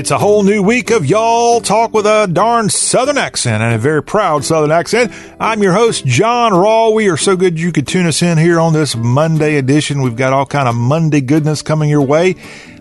It's a whole new week of y'all talk with a darn southern accent and a very proud southern accent. I'm your host, John Rawl. We are so good you could tune us in here on this Monday edition. We've got all kind of Monday goodness coming your way.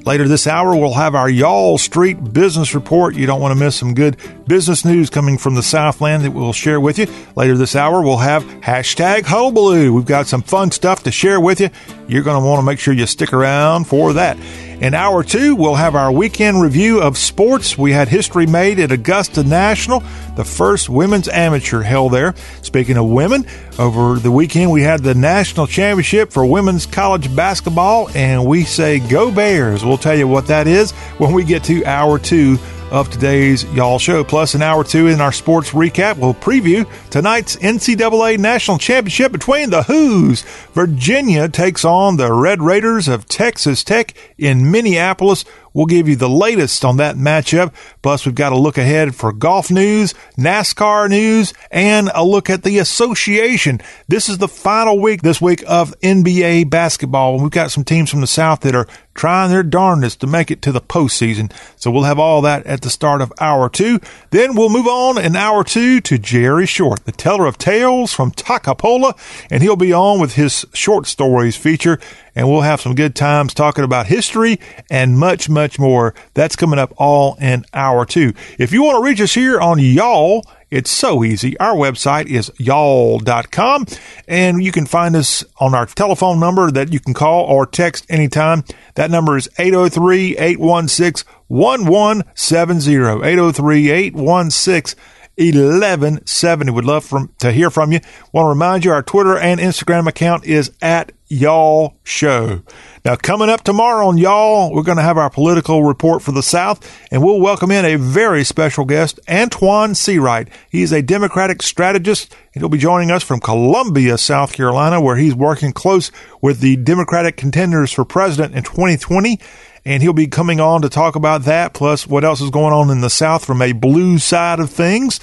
Later this hour, we'll have our Y'all Street Business Report. You don't want to miss some good business news coming from the Southland that we'll share with you. Later this hour, we'll have hashtag Hullabaloo. We've got some fun stuff to share with you. You're going to want to make sure you stick around for that. In hour two, we'll have our weekend review of sports. We had history made at Augusta National, the first women's amateur held there. Speaking of women, over the weekend we had the national championship for women's college basketball, and we say go Bears. We'll tell you what that is when we get to hour two of today's Y'all Show. Plus, an hour two in our sports recap, we'll preview tonight's NCAA National Championship between the Who's. Virginia takes on the Red Raiders of Texas Tech in Minneapolis. We'll give you the latest on that matchup. Plus, we've got a look ahead for golf news, NASCAR news, and a look at the association. This is the final week this week of NBA basketball. and We've got some teams from the South that are trying their darndest to make it to the postseason. So we'll have all that at the start of hour two. Then we'll move on in hour two to Jerry Short, the teller of tales from Toccopola, and he'll be on with his short stories feature and we'll have some good times talking about history and much, much more. That's coming up all in hour two. If you want to reach us here on y'all, it's so easy. Our website is y'all.com and you can find us on our telephone number that you can call or text anytime. That number is 803 816 1170. 803 816 1170. Would love from, to hear from you. Want to remind you our Twitter and Instagram account is at Y'all Show. Now, coming up tomorrow on Y'all, we're going to have our political report for the South, and we'll welcome in a very special guest, Antjuan Seawright. He's a Democratic strategist, and he'll be joining us from Columbia, South Carolina, where he's working close with the Democratic contenders for president in 2020 and he'll be coming on to talk about that, plus what else is going on in the South from a blue side of things.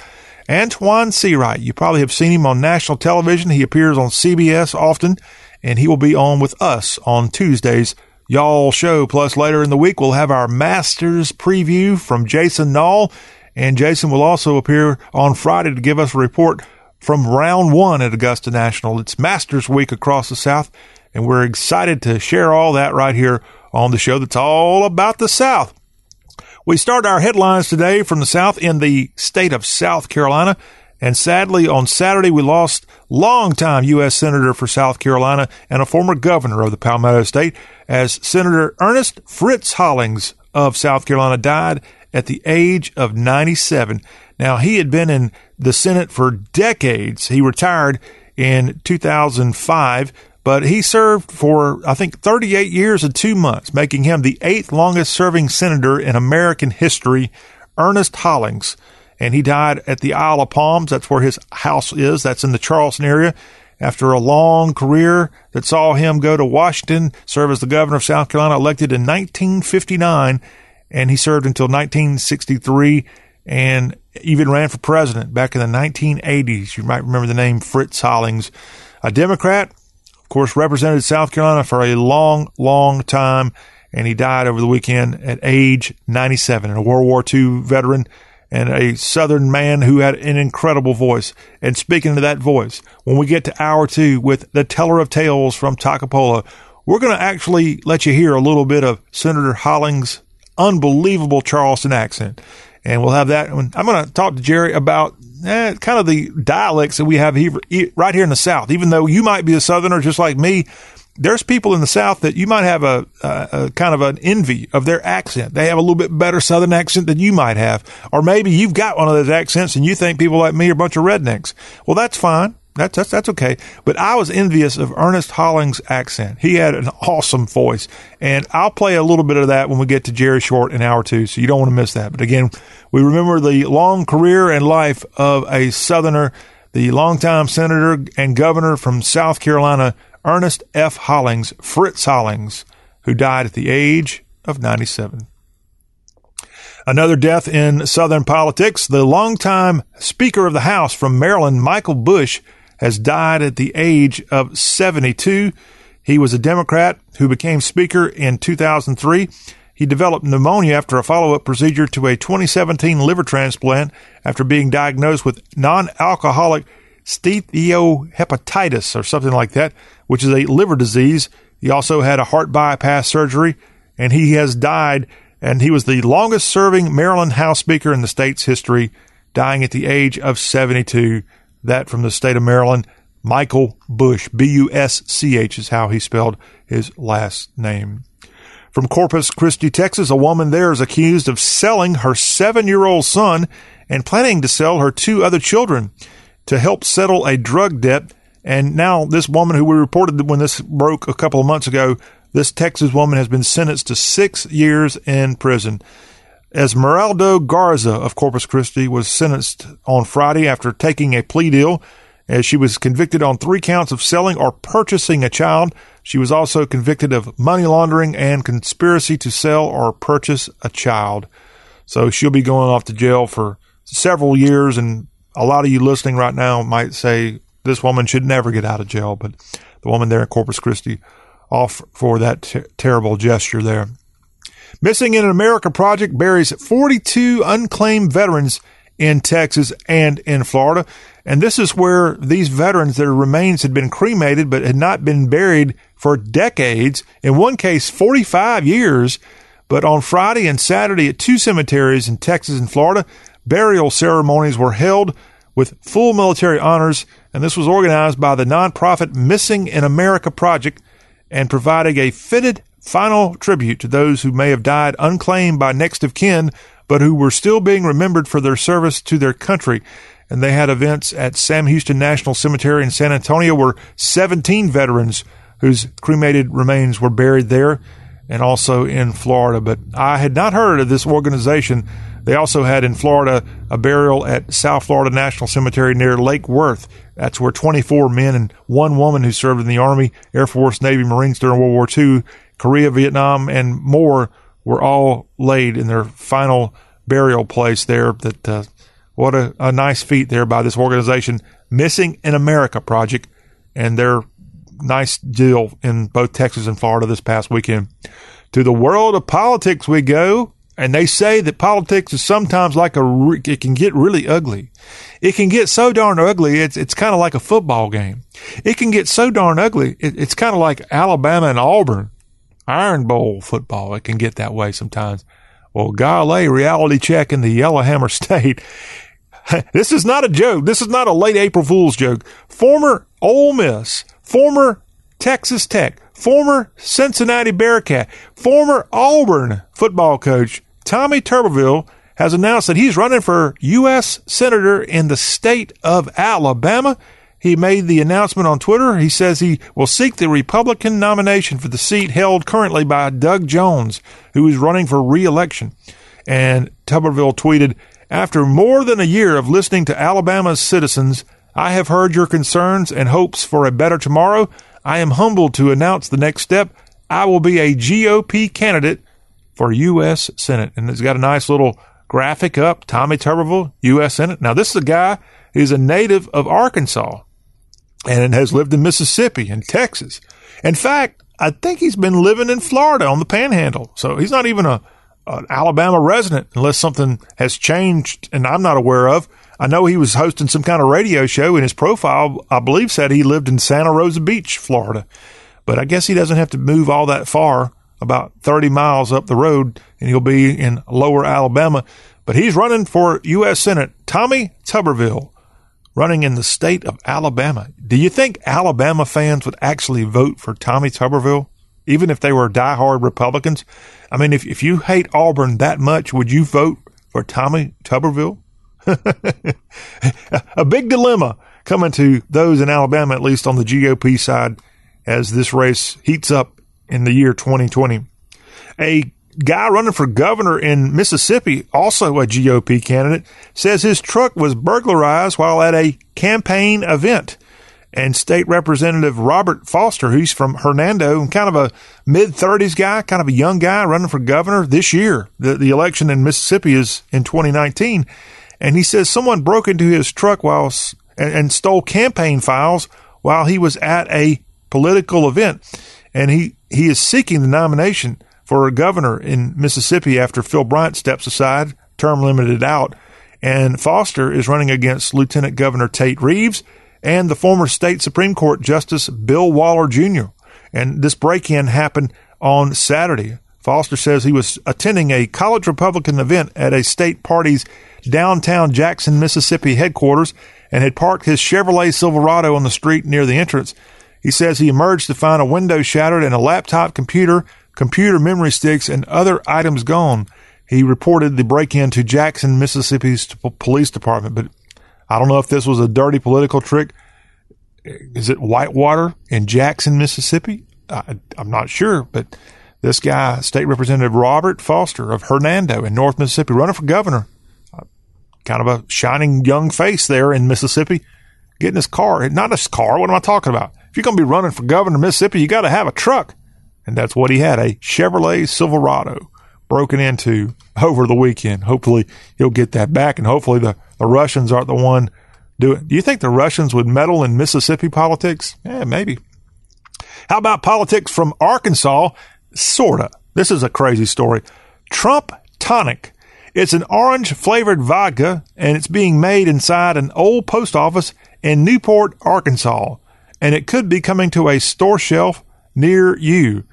Antjuan Seawright, you probably have seen him on national television. He appears on CBS often, and he will be on with us on Tuesdays. Y'all show. Plus, later in the week, we'll have our Masters preview from Jason Nall, and Jason will also appear on Friday to give us a report from round one at Augusta National. It's Masters Week across the South, and we're excited to share all that right here on the show that's all about the South. We start our headlines today from the South in the state of South Carolina. And sadly, on Saturday, we lost longtime U.S. Senator for South Carolina and a former governor of the Palmetto State as Senator Ernest Fritz Hollings of South Carolina died at the age of 97. Now, he had been in the Senate for decades. He retired in 2005 but he served for, I think, 38 years and two months, making him the eighth longest serving senator in American history, Ernest Hollings. And he died at the Isle of Palms. That's where his house is. That's in the Charleston area. After a long career that saw him go to Washington, serve as the governor of South Carolina, elected in 1959, and he served until 1963 and even ran for president back in the 1980s. You might remember the name Fritz Hollings, a Democrat of course, represented South Carolina for a long, long time, and he died over the weekend at age 97, a World War II veteran and a Southern man who had an incredible voice. And speaking of that voice, when we get to hour two with the teller of tales from Toccopola, we're going to actually let you hear a little bit of Senator Hollings' unbelievable Charleston accent. And we'll have that. I'm going to talk to Jerry about eh, kind of the dialects that we have here, right here in the South. Even though you might be a Southerner just like me, there's people in the South that you might have a, a, a, kind of an envy of their accent. They have a little bit better Southern accent than you might have. Or maybe you've got one of those accents and you think people like me are a bunch of rednecks. Well, that's fine. That's, that's, that's okay. But I was envious of Ernest Hollings' accent. He had an awesome voice. And I'll play a little bit of that when we get to Jerry Short in hour two. So you don't want to miss that. But again, we remember the long career and life of a Southerner, the longtime senator and governor from South Carolina, Ernest F. Hollings, Fritz Hollings, who died at the age of 97. Another death in Southern politics. The longtime Speaker of the House from Maryland, Michael Busch, has died at the age of 72. He was a Democrat who became Speaker in 2003, He developed pneumonia after a follow up procedure to a 2017 liver transplant after being diagnosed with non alcoholic steatohepatitis or something like that, which is a liver disease. He also had a heart bypass surgery and he has died. And he was the longest serving Maryland House Speaker in the state's history, dying at the age of 72. That from the state of Maryland. Michael Busch, B U S C H is how he spelled his last name. From Corpus Christi, Texas, a woman there is accused of selling her seven year old son and planning to sell her two other children to help settle a drug debt. And now, this woman who we reported when this broke a couple of months ago, this Texas woman has been sentenced to six years in prison. Esmeralda Garza of Corpus Christi was sentenced on Friday after taking a plea deal as she was convicted on three counts of selling or purchasing a child. She was also convicted of money laundering and conspiracy to sell or purchase a child. So she'll be going off to jail for several years. And a lot of you listening right now might say this woman should never get out of jail, but the woman there in Corpus Christi off for that ter- terrible gesture there. Missing in America project buries 42 unclaimed veterans in Texas and in Florida. And this is where these veterans, their remains had been cremated but had not been buried for decades. In one case, 45 years. But on Friday and Saturday at two cemeteries in Texas and Florida, burial ceremonies were held with full military honors. And this was organized by the nonprofit Missing in America Project and providing a fitted final tribute to those who may have died unclaimed by next of kin but who were still being remembered for their service to their country. And they had events at Sam Houston National Cemetery in San Antonio where 17 veterans whose cremated remains were buried there and also in Florida. But I had not heard of this organization. They also had in Florida a burial at South Florida National Cemetery near Lake Worth. That's where 24 men and one woman who served in the Army, Air Force, Navy, Marines during World War II, Korea, Vietnam, and more were all laid in their final burial place there. That uh, what a, a nice feat there by this organization, Missing in America Project, and their nice deal in both Texas and Florida this past weekend. To the world of politics we go, and they say that politics is sometimes like a it can get really ugly. It can get so darn ugly. It's it's kind of like a football game. It can get so darn ugly. It, it's kind of like Alabama and Auburn Iron Bowl football. It can get that way sometimes. Well, golly, reality check in the Yellowhammer State. this is not a joke. This is not a late April Fool's joke. Former Ole Miss, former Texas Tech, former Cincinnati Bearcat, former Auburn football coach Tommy Tuberville has announced that he's running for U.S. Senator in the state of Alabama. He made the announcement on Twitter. He says he will seek the Republican nomination for the seat held currently by Doug Jones, who is running for re-election. And Tuberville tweeted, after more than a year of listening to Alabama's citizens, I have heard your concerns and hopes for a better tomorrow. I am humbled to announce the next step. I will be a GOP candidate for U.S. Senate. And it's got a nice little graphic up. Tommy Tuberville, U.S. Senate. Now, this is a guy who's a native of Arkansas and has lived in Mississippi and Texas. In fact, I think he's been living in Florida on the Panhandle. So he's not even a an Alabama resident unless something has changed and I'm not aware of. I know he was hosting some kind of radio show and his profile, I believe, said he lived in Santa Rosa Beach, Florida. But I guess he doesn't have to move all that far, about 30 miles up the road, and he'll be in lower Alabama. But he's running for U.S. Senate. Tommy Tuberville running in the state of Alabama. Do you think Alabama fans would actually vote for Tommy Tuberville, even if they were diehard Republicans? I mean, if, if you hate Auburn that much, would you vote for Tommy Tuberville? a big dilemma coming to those in Alabama, at least on the GOP side, as this race heats up in the year 2020. A guy running for governor in Mississippi, also a GOP candidate, says his truck was burglarized while at a campaign event. And State Representative Robert Foster, who's from Hernando, kind of a mid 30s guy, kind of a young guy running for governor this year. The, the election in Mississippi is in 2019. And he says someone broke into his truck while and, and stole campaign files while he was at a political event. And he, he is seeking the nomination for a governor in Mississippi after Phil Bryant steps aside, term limited out. And Foster is running against Lieutenant Governor Tate Reeves and the former state Supreme Court Justice Bill Waller Jr. And this break in happened on Saturday. Foster says he was attending a college Republican event at a state party's downtown Jackson, Mississippi headquarters and had parked his Chevrolet Silverado on the street near the entrance. He says he emerged to find a window shattered and a laptop computer, computer memory sticks, and other items gone. He reported the break in to Jackson, Mississippi's police department, but I don't know if this was a dirty political trick. Is it Whitewater in Jackson, Mississippi? I, am not sure, but this guy, State Representative Robert Foster of Hernando in North Mississippi, running for governor. Kind of a shining young face there in Mississippi, getting his car. Not his car. What am I talking about? You're going to be running for governor of Mississippi, you got to have a truck. And that's what he had a Chevrolet Silverado broken into over the weekend. Hopefully he'll get that back and hopefully the, the Russians aren't the one doing Do you think the Russians would meddle in Mississippi politics? Yeah, maybe. How about politics from Arkansas? Sorta. This is a crazy story. Trump Tonic. It's an orange flavored vodka and it's being made inside an old post office in Newport, Arkansas. And it could be coming to a store shelf near you.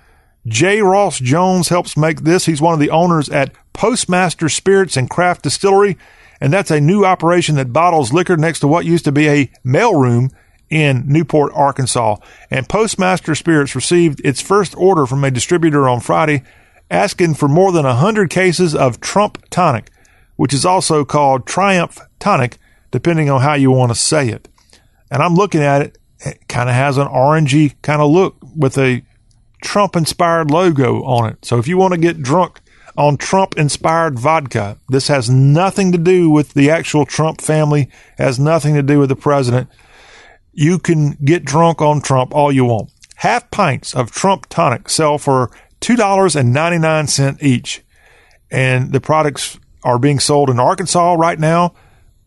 J. Ross Jones helps make this. He's one of the owners at Postmaster Spirits and Craft Distillery. And that's a new operation that bottles liquor next to what used to be a mailroom in Newport, Arkansas. And Postmaster Spirits received its first order from a distributor on Friday asking for more than 100 cases of Trump Tonic, which is also called Triumph Tonic, depending on how you want to say it. And I'm looking at it, it kind of has an orangey kind of look with a Trump inspired logo on it. So if you want to get drunk on Trump inspired vodka, this has nothing to do with the actual Trump family, has nothing to do with the president you can get drunk on Trump all you want. Half pints of Trump tonic sell for $2.99 each. And the products are being sold in Arkansas right now.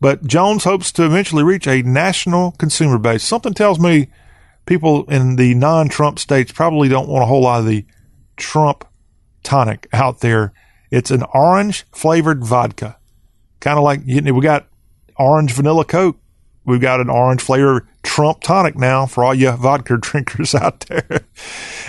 But Jones hopes to eventually reach a national consumer base. Something tells me people in the non Trump states probably don't want a whole lot of the Trump tonic out there. It's an orange flavored vodka. Kind of like we got orange vanilla Coke. We've got an orange flavored Trump tonic now for all you vodka drinkers out there.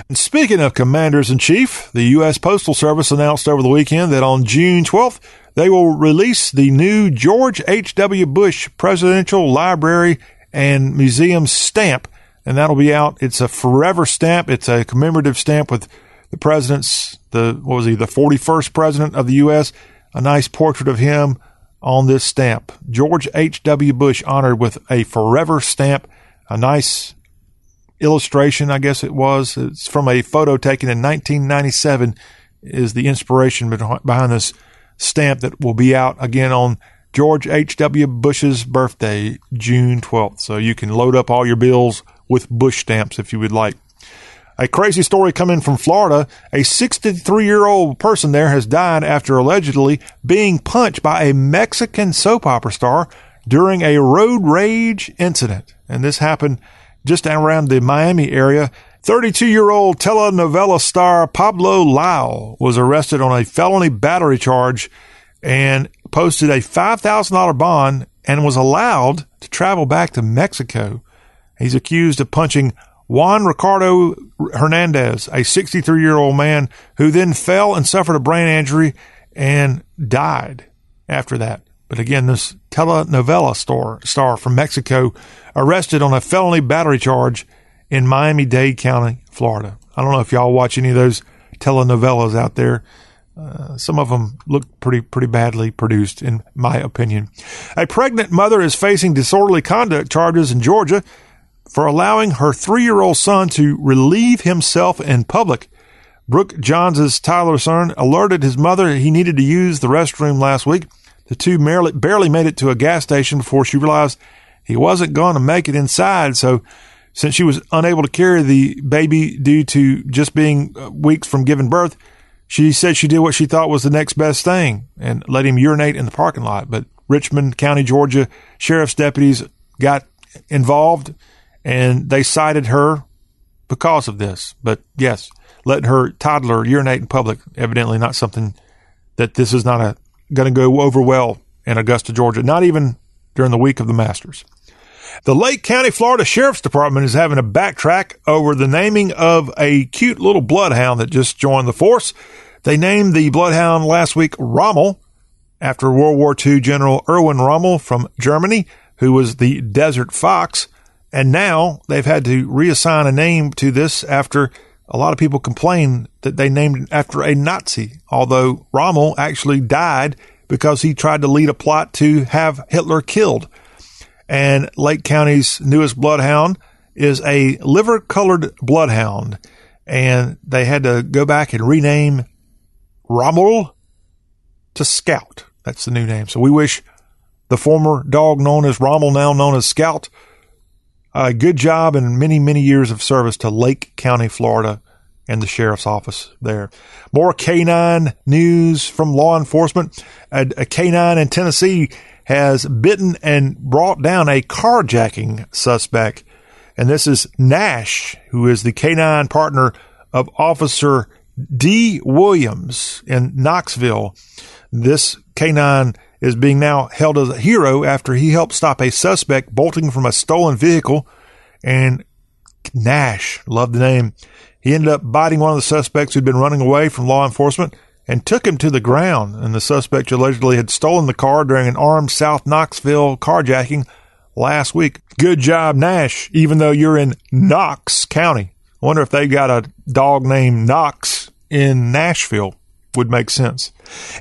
and speaking of commanders in chief, the U.S. Postal Service announced over the weekend that on June 12th, they will release the new George H.W. Bush Presidential Library and Museum stamp. And that'll be out. It's a forever stamp. It's a commemorative stamp with the president's, the, what was he, the 41st president of the U.S., a nice portrait of him on this stamp. George H.W. Bush honored with a forever stamp, a nice illustration, I guess it was. It's from a photo taken in 1997 is the inspiration behind this stamp that will be out again on George H.W. Bush's birthday, June 12th. So you can load up all your bills with Bush stamps if you would like. A crazy story coming from Florida. A 63 year old person there has died after allegedly being punched by a Mexican soap opera star during a road rage incident. And this happened just around the Miami area. 32 year old telenovela star Pablo Lyle was arrested on a felony battery charge and posted a $5,000 bond and was allowed to travel back to Mexico. He's accused of punching Juan Ricardo Hernandez, a 63 year old man who then fell and suffered a brain injury and died after that. But again, this telenovela star, star from Mexico arrested on a felony battery charge in Miami Dade County, Florida. I don't know if y'all watch any of those telenovelas out there. Uh, some of them look pretty pretty badly produced, in my opinion. A pregnant mother is facing disorderly conduct charges in Georgia for allowing her three year old son to relieve himself in public. Brooke Johns' Tyler son alerted his mother he needed to use the restroom last week. The two barely, barely made it to a gas station before she realized he wasn't going to make it inside. So, since she was unable to carry the baby due to just being uh, weeks from giving birth, she said she did what she thought was the next best thing and let him urinate in the parking lot. But Richmond County, Georgia sheriff's deputies got involved and they cited her because of this. But yes, letting her toddler urinate in public. Evidently, not something that this is not going to go over well in Augusta, Georgia. Not even during the week of the Masters. The Lake County, Florida Sheriff's Department is having a backtrack over the naming of a cute little bloodhound that just joined the force. They named the bloodhound last week Rommel after World War II General Erwin Rommel from Germany, who was the Desert Fox. And now they've had to reassign a name to this after a lot of people complain that they named it after a Nazi, although Rommel actually died because he tried to lead a plot to have Hitler killed. And Lake County's newest bloodhound is a liver colored bloodhound. And they had to go back and rename Rommel to Scout. That's the new name. So we wish the former dog known as Rommel, now known as Scout, a good job and many, many years of service to Lake County, Florida, and the sheriff's office there. More canine news from law enforcement. A, a uh, canine in Tennessee has bitten and brought down a carjacking suspect. And this is Nash, who is the canine partner of Officer D. Williams in Knoxville. This canine is being now held as a hero after he helped stop a suspect bolting from a stolen vehicle. And Nash, love the name, he ended up biting one of the suspects who'd been running away from law enforcement and took him to the ground. And the suspect allegedly had stolen the car during an armed South Knoxville carjacking last week. Good job, Nash, even though you're in Knox County. I wonder if they got a dog named Knox in Nashville. Would make sense.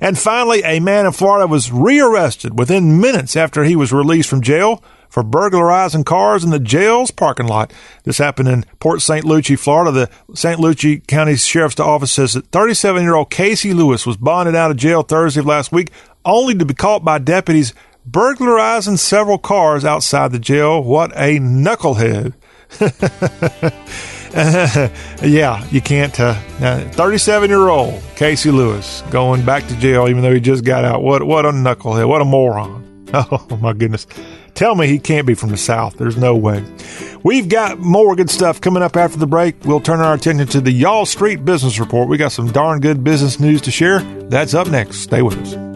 And finally, a man in Florida was rearrested within minutes after he was released from jail for burglarizing cars in the jail's parking lot. This happened in Port St. Lucie, Florida. The St. Lucie County Sheriff's Office says that 37 year old Casey Lewis was bonded out of jail Thursday of last week, only to be caught by deputies burglarizing several cars outside the jail. What a knucklehead. yeah, you can't. 37 uh, year old Casey Lewis going back to jail even though he just got out. What, what a knucklehead. What a moron. Oh, my goodness. Tell me he can't be from the South. There's no way. We've got more good stuff coming up after the break. We'll turn our attention to the Y'all Street Business Report. We got some darn good business news to share. That's up next. Stay with us.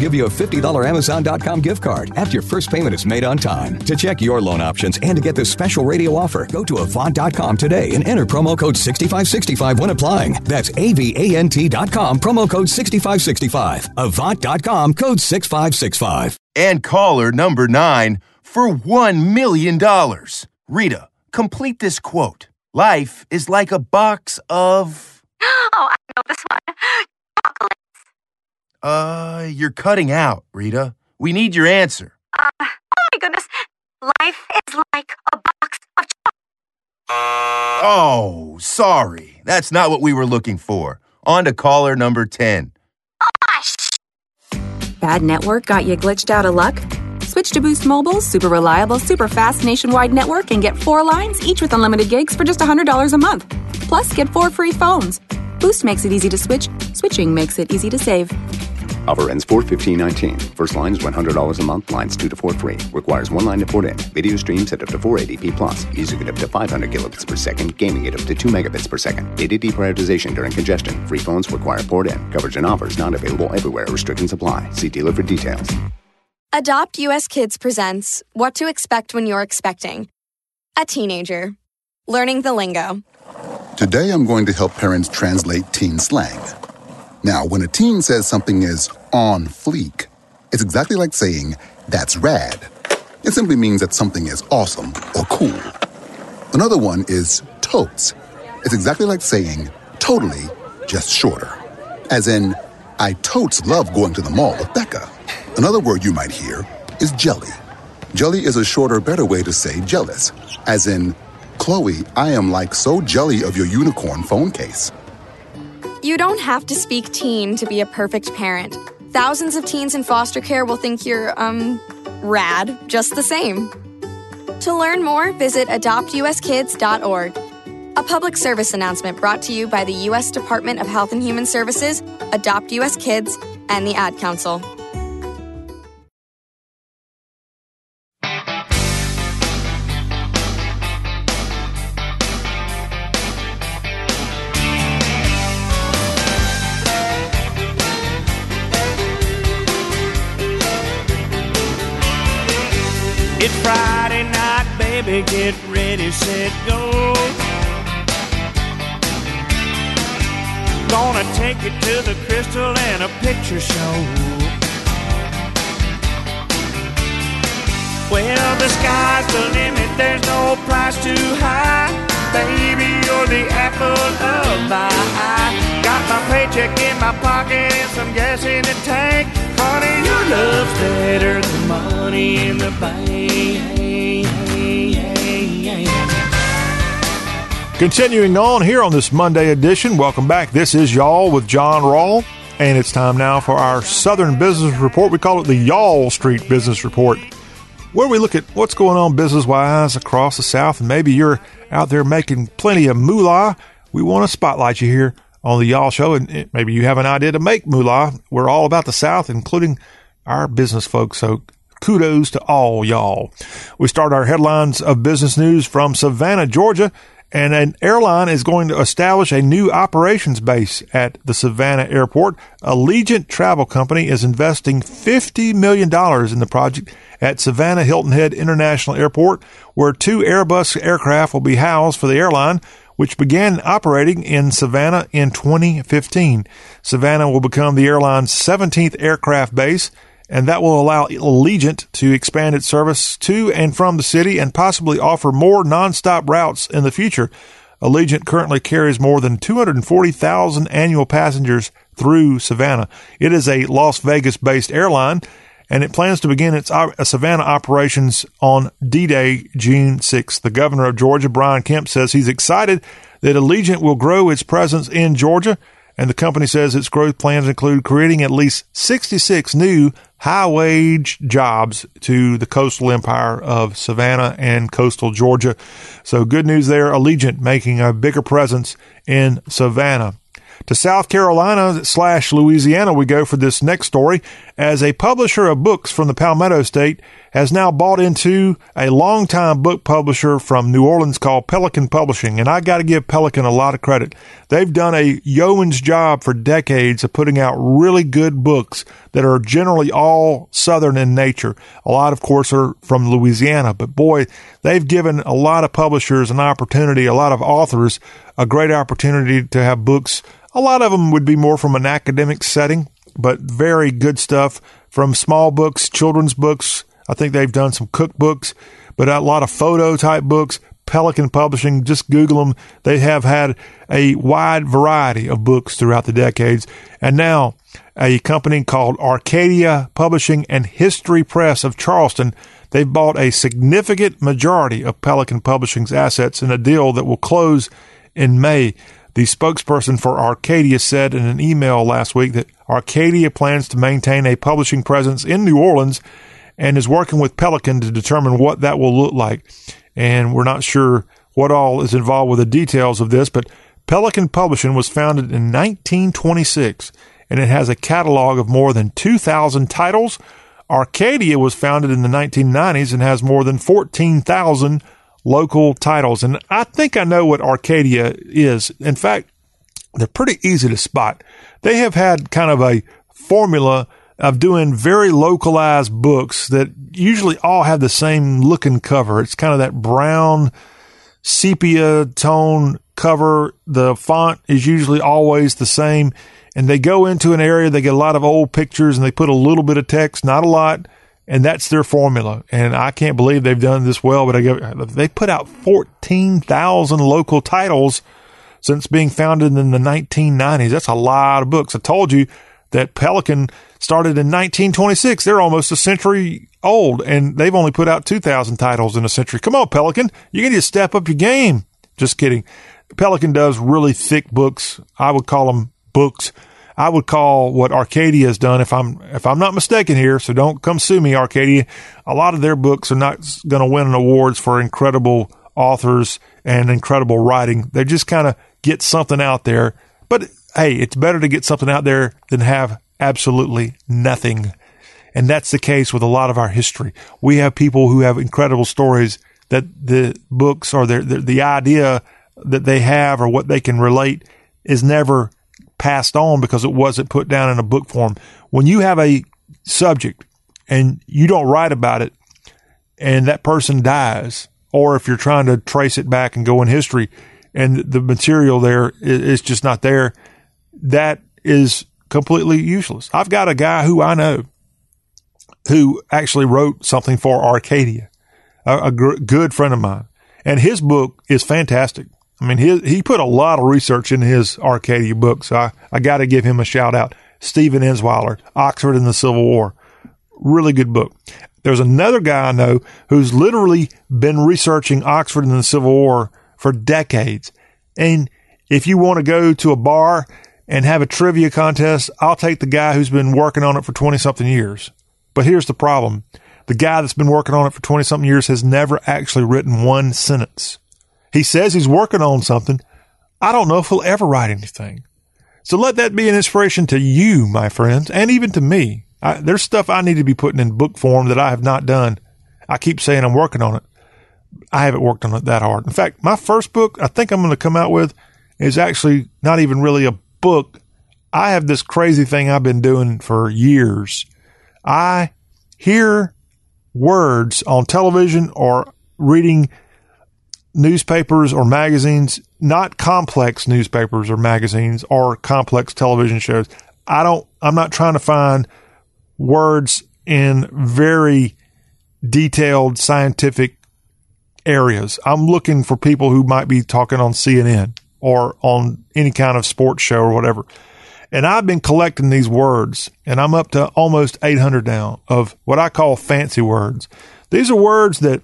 give you a $50 Amazon.com gift card after your first payment is made on time. To check your loan options and to get this special radio offer, go to Avant.com today and enter promo code 6565 when applying. That's AVANT.com, promo code 6565. Avant.com, code 6565. And caller number nine for $1 million. Rita, complete this quote. Life is like a box of. Oh, I know this one. Chocolate. Uh, you're cutting out, Rita. We need your answer. Uh, oh my goodness. Life is like a box of chocolates. Oh, sorry. That's not what we were looking for. On to caller number 10. Gosh. Bad network got you glitched out of luck? Switch to Boost Mobile's super reliable, super fast nationwide network and get four lines, each with unlimited gigs for just $100 a month. Plus, get four free phones. Boost makes it easy to switch, switching makes it easy to save. Offer ends 41519. First line is $100 a month. Lines 2 to 4 free. Requires one line to port in. Video streams at up to 480p plus. Music at up to 500 kilobits per second. Gaming at up to 2 megabits per second. Data deprioritization during congestion. Free phones require port in. Coverage and offers not available everywhere. Restrictions apply. See dealer for details. Adopt US Kids presents What to Expect When You're Expecting. A teenager. Learning the lingo. Today I'm going to help parents translate teen slang. Now, when a teen says something is on fleek, It's exactly like saying, that's rad. It simply means that something is awesome or cool. Another one is totes. It's exactly like saying, totally, just shorter. As in, I totes love going to the mall with Becca. Another word you might hear is jelly. Jelly is a shorter, better way to say jealous. As in, Chloe, I am like so jelly of your unicorn phone case. You don't have to speak teen to be a perfect parent. Thousands of teens in foster care will think you're, um, rad just the same. To learn more, visit adoptuskids.org. A public service announcement brought to you by the U.S. Department of Health and Human Services, Adopt U.S. Kids, and the Ad Council. Get ready, set, go. Gonna take you to the crystal and a picture show. Well, the sky's the limit, there's no price too high. Baby, you're the apple of my eye. Got my paycheck in my pocket and some gas in the tank. Honey, your love's better than money in the bank. Continuing on here on this Monday edition, welcome back. This is Y'all with John Rawl, and it's time now for our Southern Business Report. We call it the Y'all Street Business Report, where we look at what's going on business wise across the South, and maybe you're out there making plenty of moolah. We want to spotlight you here on the Y'all Show, and maybe you have an idea to make moolah. We're all about the South, including our business folks. So kudos to all y'all. We start our headlines of business news from Savannah, Georgia, and an airline is going to establish a new operations base at the Savannah airport. Allegiant Travel Company is investing $50 million in the project at Savannah Hilton Head International Airport, where two Airbus aircraft will be housed for the airline which began operating in Savannah in 2015. Savannah will become the airline's 17th aircraft base, and that will allow Allegiant to expand its service to and from the city and possibly offer more nonstop routes in the future. Allegiant currently carries more than 240,000 annual passengers through Savannah. It is a Las Vegas based airline and it plans to begin its uh, Savannah operations on D Day, June 6th. The governor of Georgia, Brian Kemp, says he's excited that Allegiant will grow its presence in Georgia, and the company says its growth plans include creating at least 66 new high wage jobs to the coastal empire of Savannah and coastal Georgia. So, good news there. Allegiant making a bigger presence in Savannah. To South Carolina slash Louisiana, we go for this next story as a publisher of books from the Palmetto State has now bought into a longtime book publisher from New Orleans called Pelican Publishing. And I got to give Pelican a lot of credit. They've done a yeoman's job for decades of putting out really good books that are generally all Southern in nature. A lot, of course, are from Louisiana, but boy, they've given a lot of publishers an opportunity, a lot of authors a great opportunity to have books a lot of them would be more from an academic setting, but very good stuff from small books, children's books. I think they've done some cookbooks, but a lot of photo type books. Pelican Publishing, just Google them. They have had a wide variety of books throughout the decades. And now a company called Arcadia Publishing and History Press of Charleston. They've bought a significant majority of Pelican Publishing's assets in a deal that will close in May. The spokesperson for Arcadia said in an email last week that Arcadia plans to maintain a publishing presence in New Orleans and is working with Pelican to determine what that will look like. And we're not sure what all is involved with the details of this, but Pelican Publishing was founded in 1926 and it has a catalog of more than 2,000 titles. Arcadia was founded in the 1990s and has more than 14,000 local titles. And I think I know what Arcadia is. In fact, they're pretty easy to spot. They have had kind of a formula of doing very localized books that usually all have the same looking cover. It's kind of that brown sepia tone cover. The font is usually always the same. And they go into an area, they get a lot of old pictures and they put a little bit of text, not a lot. And that's their formula. And I can't believe they've done this well, but I go, they put out 14,000 local titles since being founded in the 1990s. That's a lot of books. I told you that Pelican started in 1926. They're almost a century old and they've only put out 2,000 titles in a century. Come on, Pelican. You need to step up your game. Just kidding. Pelican does really thick books. I would call them books. I would call what Arcadia has done, if I'm if I'm not mistaken here, so don't come sue me, Arcadia. A lot of their books are not going to win awards for incredible authors and incredible writing. They just kind of get something out there. But hey, it's better to get something out there than have absolutely nothing. And that's the case with a lot of our history. We have people who have incredible stories that the books or the, the idea that they have or what they can relate is never passed on because it wasn't put down in a book form. When you have a subject and you don't write about it and that person dies, or if you're trying to trace it back and go in history and the material there is just not there, that is completely useless. I've got a guy who I know who actually wrote something for Arcadia, a, a gr- good friend of mine, and his book is fantastic. I mean, he he put a lot of research in his Arcadia book, so I, I got to give him a shout out. Stephen Enzweiler, Oxford in the Civil War. Really good book. There's another guy I know who's literally been researching Oxford in the Civil War for decades. And if you want to go to a bar and have a trivia contest, I'll take the guy who's been working on it for 20 something years. But here's the problem. The guy that's been working on it for 20 something years has never actually written one sentence. He says he's working on something. I don't know if he'll ever write anything. So let that be an inspiration to you, my friends, and even to me. I, there's stuff I need to be putting in book form that I have not done. I keep saying I'm working on it. I haven't worked on it that hard. In fact, my first book I think I'm going to come out with is actually not even really a book. I have this crazy thing I've been doing for years. I hear words on television or reading newspapers or magazines, not complex newspapers or magazines or complex television shows. I don't, I'm not trying to find words in very detailed scientific areas. I'm looking for people who might be talking on CNN or on any kind of sports show or whatever. And I've been collecting these words and I'm up to almost 800 now of what I call fancy words. These are words that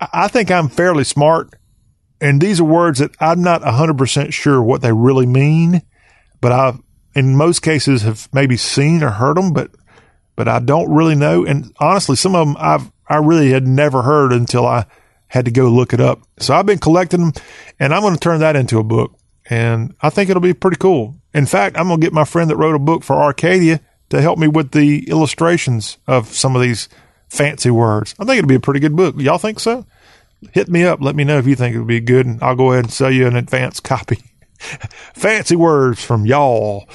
I think I'm fairly smart, and these are words that I'm not 100% sure what they really mean, but I, in most cases, have maybe seen or heard them, but but I don't really know. And honestly, some of them I've I really had never heard until I had to go look it up. So I've been collecting them, and I'm going to turn that into a book, and I think it'll be pretty cool. In fact, I'm going to get my friend that wrote a book for Arcadia to help me with the illustrations of some of these fancy words. I think it'll be a pretty good book. Y'all think so? Hit me up. Let me know if you think it'll be good, and I'll go ahead and sell you an advance copy. fancy words from y'all.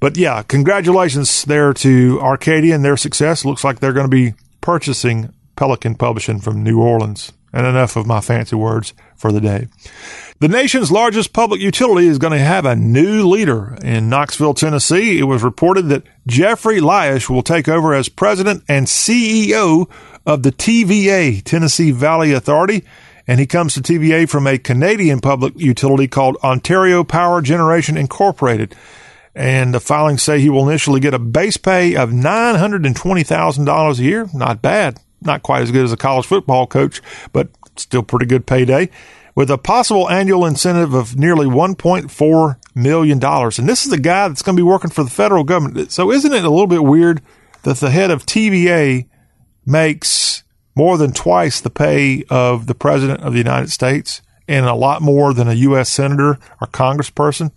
But yeah, congratulations there to Arcadia and their success. Looks like they're going to be purchasing Pelican Publishing from New Orleans. And enough of my fancy words for the day. The nation's largest public utility is going to have a new leader in Knoxville, Tennessee. It was reported that Jeffrey Lyash will take over as president and CEO of the TVA, Tennessee Valley Authority. And he comes to TVA from a Canadian public utility called Ontario Power Generation Incorporated. And the filings say he will initially get a base pay of $920,000 a year. Not bad. Not quite as good as a college football coach, but still pretty good payday with a possible annual incentive of nearly $1.4 million. And this is the guy that's going to be working for the federal government. So isn't it a little bit weird that the head of TVA makes more than twice the pay of the president of the United States and a lot more than a U.S. senator or congressperson?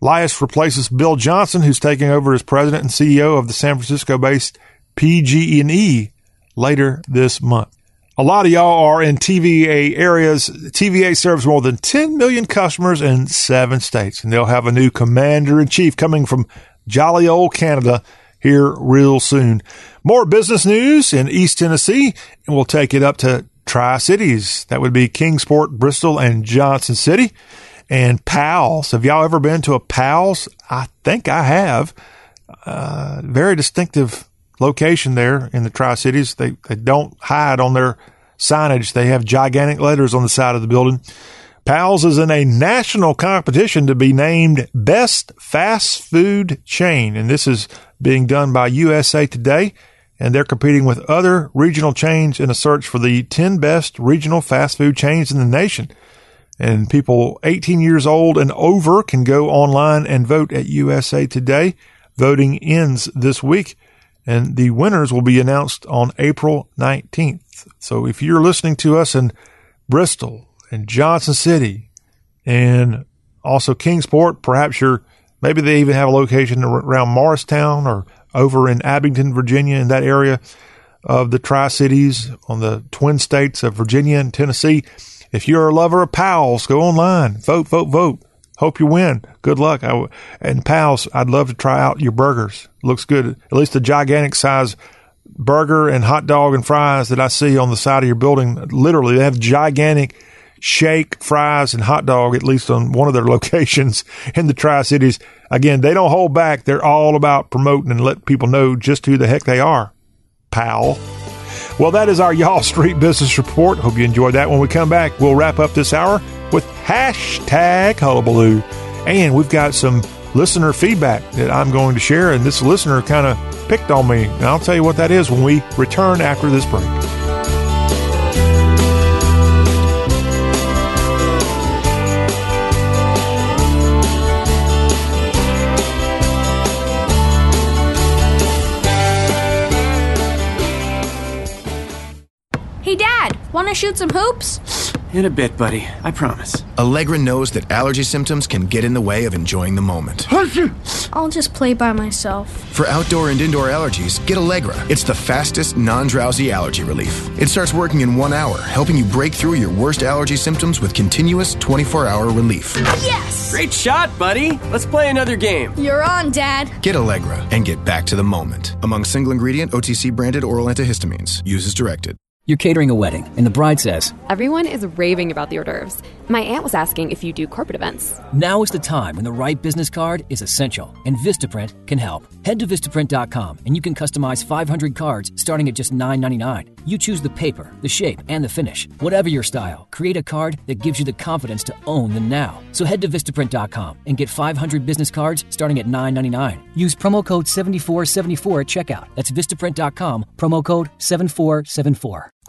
Lyash replaces Bill Johnson, who's taking over as president and CEO of the San Francisco-based PG&E later this month. A lot of y'all are in TVA areas. TVA serves more than 10 million customers in seven states, and they'll have a new commander in chief coming from jolly old Canada here real soon. More business news in East Tennessee, and we'll take it up to Tri Cities. That would be Kingsport, Bristol, and Johnson City. And Pals. Have y'all ever been to a Pals? I think I have. Uh, very distinctive location there in the Tri Cities. They, they don't hide on their signage. They have gigantic letters on the side of the building. Pal's is in a national competition to be named Best Fast Food Chain. And this is being done by USA Today. And they're competing with other regional chains in a search for the 10 best regional fast food chains in the nation. And people 18 years old and over can go online and vote at USA Today. Voting ends this week and the winners will be announced on April 19th. So if you're listening to us in Bristol and Johnson City and also Kingsport, perhaps you're, maybe they even have a location around Morristown or over in Abingdon, Virginia, in that area of the Tri Cities on the twin states of Virginia and Tennessee. If you're a lover of pals, go online, vote, vote, vote. Hope you win. Good luck. And pals, I'd love to try out your burgers. Looks good. At least the gigantic size burger and hot dog and fries that I see on the side of your building. Literally, they have gigantic shake, fries, and hot dog, at least on one of their locations in the Tri Cities. Again, they don't hold back. They're all about promoting and let people know just who the heck they are. Pal. Well, that is our Y'all Street Business Report. Hope you enjoyed that. When we come back, we'll wrap up this hour with hashtag hullabaloo. And we've got some listener feedback that I'm going to share. And this listener kind of picked on me. And I'll tell you what that is when we return after this break. Dad, want to shoot some hoops? In a bit, buddy. I promise. Allegra knows that allergy symptoms can get in the way of enjoying the moment. I'll just play by myself. For outdoor and indoor allergies, get Allegra. It's the fastest, non drowsy allergy relief. It starts working in one hour, helping you break through your worst allergy symptoms with continuous 24 hour relief. Yes! Great shot, buddy. Let's play another game. You're on, Dad. Get Allegra and get back to the moment. Among single ingredient OTC branded oral antihistamines. Use as directed. You're catering a wedding, and the bride says, Everyone is raving about the hors d'oeuvres. My aunt was asking if you do corporate events. Now is the time when the right business card is essential, and Vistaprint can help. Head to Vistaprint.com and you can customize 500 cards starting at just $9.99. You choose the paper, the shape, and the finish. Whatever your style, create a card that gives you the confidence to own the now. So head to Vistaprint.com and get 500 business cards starting at $9.99. Use promo code 7474 at checkout. That's Vistaprint.com, promo code 7474.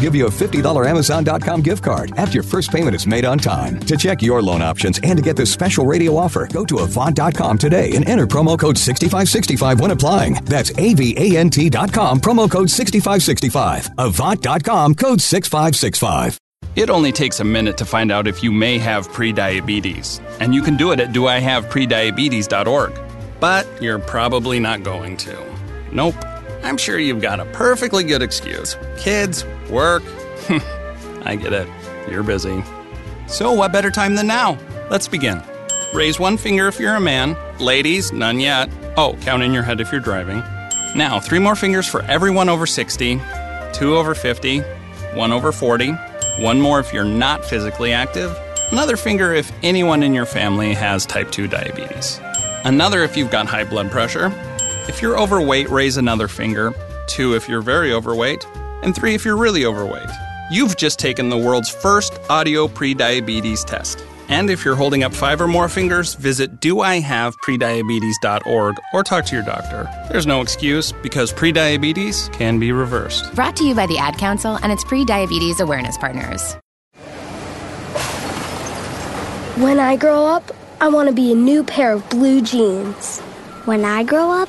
give you a $50 Amazon.com gift card after your first payment is made on time. To check your loan options and to get this special radio offer, go to Avant.com today and enter promo code 6565 when applying. That's AVANT.com, promo code 6565. Avant.com, code 6565. It only takes a minute to find out if you may have prediabetes, and you can do it at doihaveprediabetes.org. But you're probably not going to. Nope. I'm sure you've got a perfectly good excuse. Kids, work. I get it. You're busy. So, what better time than now? Let's begin. Raise one finger if you're a man. Ladies, none yet. Oh, count in your head if you're driving. Now, three more fingers for everyone over 60, two over 50, one over 40, one more if you're not physically active, another finger if anyone in your family has type 2 diabetes, another if you've got high blood pressure. If you're overweight, raise another finger, two if you're very overweight, and three if you're really overweight. You've just taken the world's first audio prediabetes test. And if you're holding up five or more fingers, visit doihaveprediabetes.org or talk to your doctor. There's no excuse because prediabetes can be reversed. Brought to you by the Ad Council and its pre diabetes awareness partners. When I grow up, I want to be a new pair of blue jeans. When I grow up,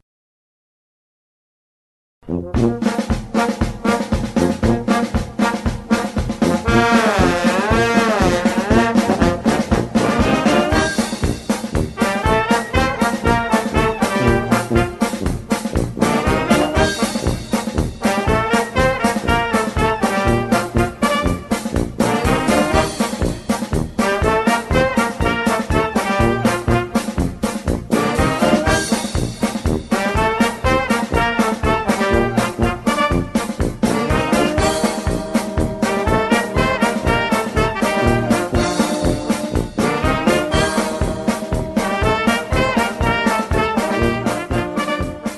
Thank you.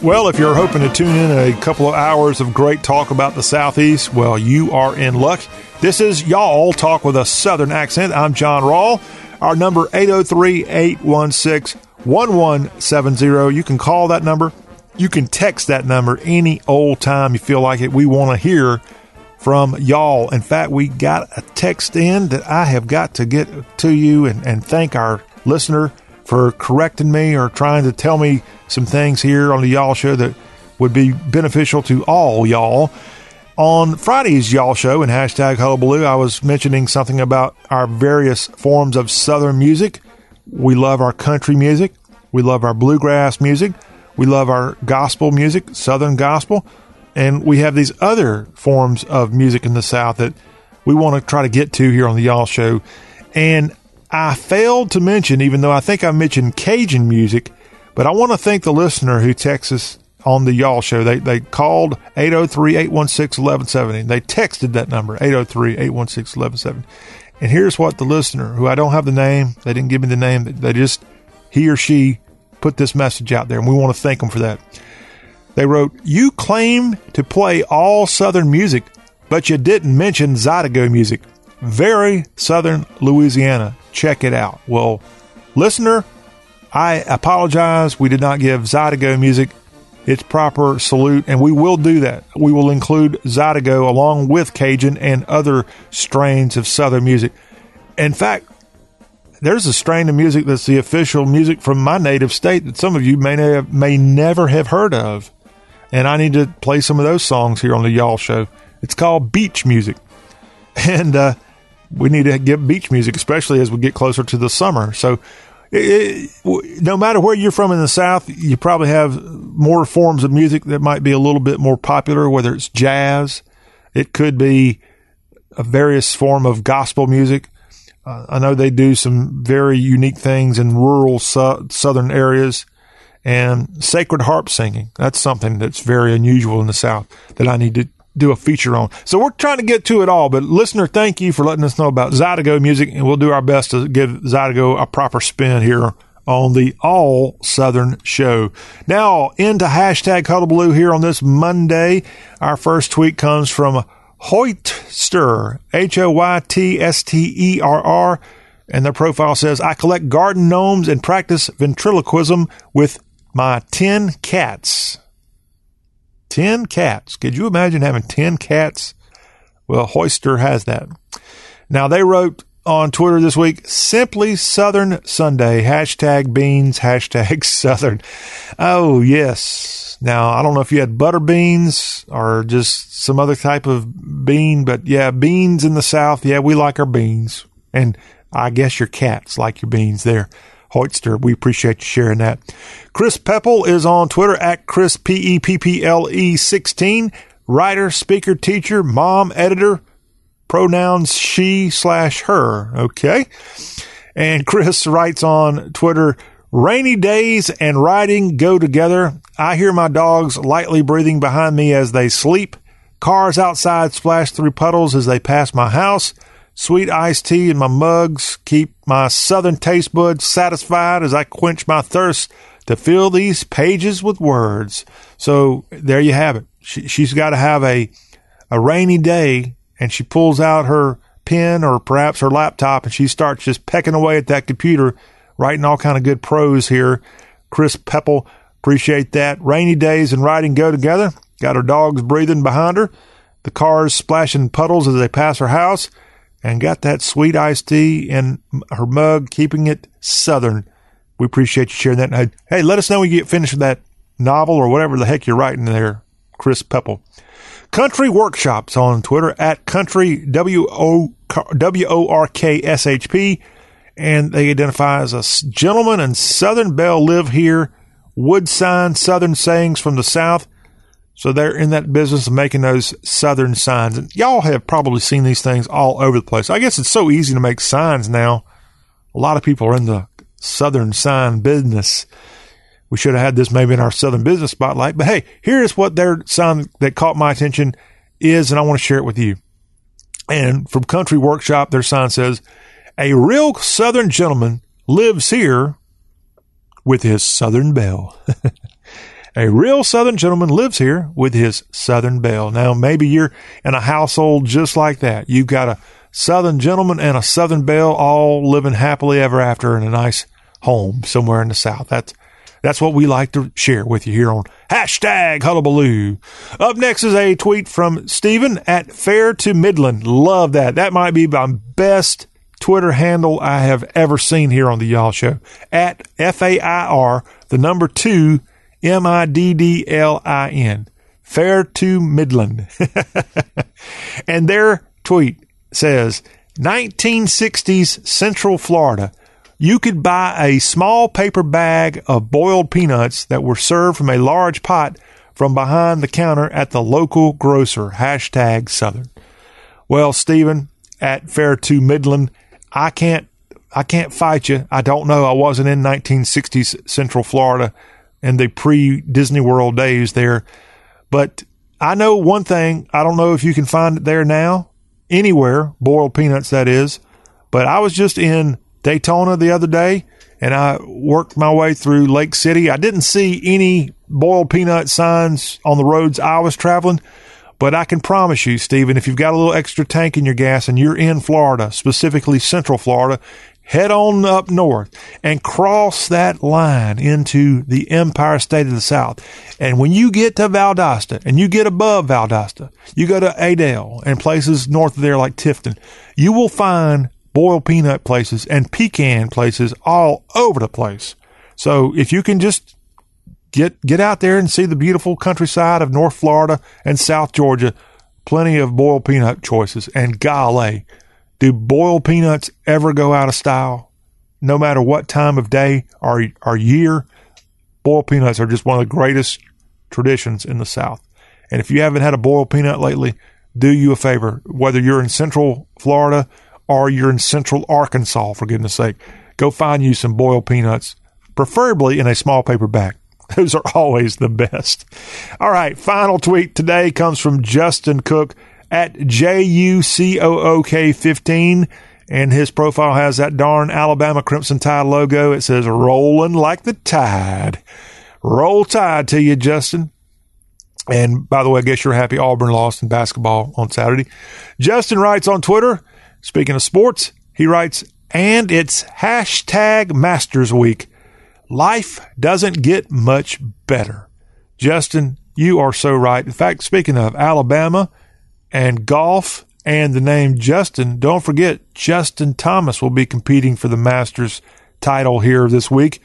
Well, if you're hoping to tune in a couple of hours of great talk about the Southeast, well, you are in luck. This is Y'all Talk with a Southern Accent. I'm John Rawl. Our number 803-816-1170. You can call that number. You can text that number any old time you feel like it. We want to hear from y'all. In fact, we got a text in that I have got to get to you and, and thank our listener for correcting me or trying to tell me some things here on the Y'all Show that would be beneficial to all y'all. On Friday's Y'all Show and hashtag Hullabaloo, I was mentioning something about our various forms of Southern music. We love our country music. We love our bluegrass music. We love our gospel music, Southern gospel. And we have these other forms of music in the South that we want to try to get to here on the Y'all Show. And I failed to mention, even though I think I mentioned Cajun music, but I want to thank the listener who texts us on the Y'all Show. They, they called 803 816 1170. They texted that number, 803 816 1170. And here's what the listener, who I don't have the name, they didn't give me the name, they just, he or she put this message out there, and we want to thank them for that. They wrote, You claim to play all Southern music, but you didn't mention Zydeco music. Very Southern Louisiana. Check it out. Well, listener, I apologize. We did not give Zydeco music its proper salute, and we will do that. We will include Zydeco along with Cajun and other strains of Southern music. In fact, there's a strain of music that's the official music from my native state that some of you may may never have heard of. And I need to play some of those songs here on the Y'all Show. It's called beach music. And uh, we need to get beach music, especially as we get closer to the summer. So, it, it, no matter where you're from in the South, you probably have more forms of music that might be a little bit more popular, whether it's jazz, it could be a various form of gospel music. Uh, I know they do some very unique things in rural su- southern areas and sacred harp singing. That's something that's very unusual in the South that I need to do a feature on. So we're trying to get to it all, but listener, thank you for letting us know about Zydeco music and we'll do our best to give Zydeco a proper spin here on the All Southern Show. Now into hashtag Hullabaloo here on this Monday. Our first tweet comes from Hoytster, H O Y T S T E R R, and their profile says, I collect garden gnomes and practice ventriloquism with my 10 cats. 10 cats. Could you imagine having 10 cats? Well, Hoytster has that. Now, they wrote on Twitter this week, simply Southern Sunday, hashtag beans, hashtag Southern. Oh, yes. Now, I don't know if you had butter beans or just some other type of bean, but yeah, beans in the South. Yeah, we like our beans. And I guess your cats like your beans there. Hoytster, we appreciate you sharing that. Chris Pepple is on Twitter at Chris P E P P L E 16. writer, speaker, teacher, mom, editor, pronouns she slash her. Okay. And Chris writes on Twitter, rainy days and riding go together. I hear my dogs lightly breathing behind me as they sleep. Cars outside splash through puddles as they pass my house. Sweet iced tea in my mugs keep my southern taste buds satisfied as I quench my thirst to fill these pages with words. So there you have it. She, she's got to have a, a rainy day and she pulls out her pen or perhaps her laptop and she starts just pecking away at that computer, writing all kind of good prose here. Chris Pepple, appreciate that. Rainy days and writing go together. Got her dogs breathing behind her, the cars splashing puddles as they pass her house and got that sweet iced tea in her mug, keeping it southern. We appreciate you sharing that. Hey, let us know when you get finished with that novel or whatever the heck you're writing there, Chris Pepple. Country Workshops on Twitter at Country W O W O R K S H P, and they identify as a gentleman and Southern Belle live here. Wood sign Southern sayings from the South. So they're in that business of making those southern signs. And y'all have probably seen these things all over the place. I guess it's so easy to make signs now. A lot of people are in the southern sign business. We should have had this maybe in our southern business spotlight. But hey, here's what their sign that caught my attention is, and I want to share it with you. And from Country Workshop, their sign says, A real southern gentleman lives here with his southern belle. A real Southern gentleman lives here with his Southern belle. Now, maybe you're in a household just like that. You've got a Southern gentleman and a Southern belle all living happily ever after in a nice home somewhere in the South. That's that's what we like to share with you here on hashtag hullabaloo. Up next is a tweet from Stephen at Fair to Midland. Love that. That might be my best Twitter handle I have ever seen here on the Y'all Show. At F A I R, the number two M I D D L I N. Fair to Midland. and their tweet says 1960s Central Florida. You could buy a small paper bag of boiled peanuts that were served from a large pot from behind the counter at the local grocer. Hashtag Southern. Well, Stephen at Fair to Midland, I can't I can't fight you. I don't know. I wasn't in 1960s Central Florida in the pre Disney World days there. But I know one thing. I don't know if you can find it there now, anywhere, boiled peanuts, that is. But I was just in Daytona the other day and I worked my way through Lake City. I didn't see any boiled peanut signs on the roads I was traveling. But I can promise you, Stephen, if you've got a little extra tank in your gas and you're in Florida, specifically Central Florida, head on up north and cross that line into the Empire State of the South. And when you get to Valdosta and you get above Valdosta, you go to Adel and places north of there like Tifton, you will find boiled peanut places and pecan places all over the place. So if you can just get get out there and see the beautiful countryside of North Florida and South Georgia, plenty of boiled peanut choices. And golly, do boiled peanuts ever go out of style? No matter what time of day or, or year, boiled peanuts are just one of the greatest traditions in the South. And if you haven't had a boiled peanut lately, do you a favor, whether you're in Central Florida or you're in Central Arkansas, for goodness sake, go find you some boiled peanuts, preferably in a small paper bag. Those are always the best. All right, final tweet today comes from Justin Cook at JUCOOK15. And his profile has that darn Alabama Crimson Tide logo. It says rolling like the tide. Roll tide to you, Justin. And by the way, I guess you're happy Auburn lost in basketball on Saturday. Justin writes on Twitter, speaking of sports, he writes, and it's hashtag Masters Week. Life doesn't get much better. Justin, you are so right. In fact, speaking of Alabama, and golf and the name Justin. Don't forget, Justin Thomas will be competing for the Masters title here this week.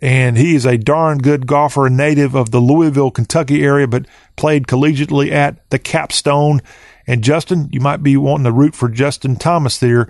And he is a darn good golfer, a native of the Louisville, Kentucky area, but played collegiately at the Capstone. And Justin, you might be wanting to root for Justin Thomas there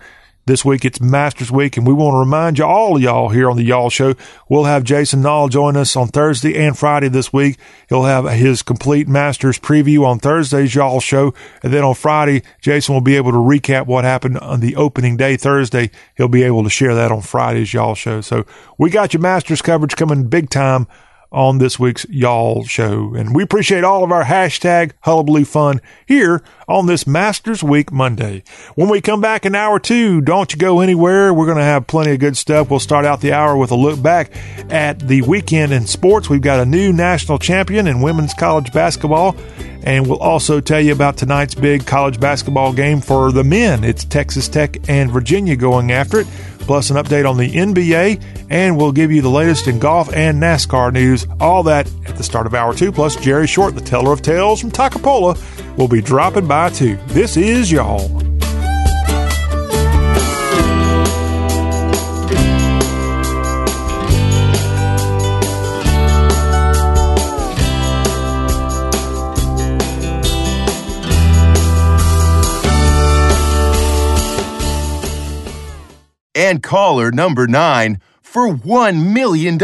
This week it's Masters Week, and we want to remind you, all of y'all here on the Y'all Show, we'll have Jason Nall join us on Thursday and Friday this week. He'll have his complete Masters preview on Thursday's Y'all Show, and then on Friday, Jason will be able to recap what happened on the opening day Thursday. He'll be able to share that on Friday's Y'all Show. So we got your Masters coverage coming big time on this week's Y'all Show. And we appreciate all of our hashtag hullabaloo fun here on this Masters Week Monday. When we come back in hour two, don't you go anywhere. We're going to have plenty of good stuff. We'll start out the hour with a look back at the weekend in sports. We've got a new national champion in women's college basketball. And we'll also tell you about tonight's big college basketball game for the men. It's Texas Tech and Virginia going after it plus an update on the NBA, and we'll give you the latest in golf and NASCAR news. All that at the start of hour two. Plus, Jerry Short, the teller of tales from Toccopola, will be dropping by too. This is y'all. And caller number nine for $1 million.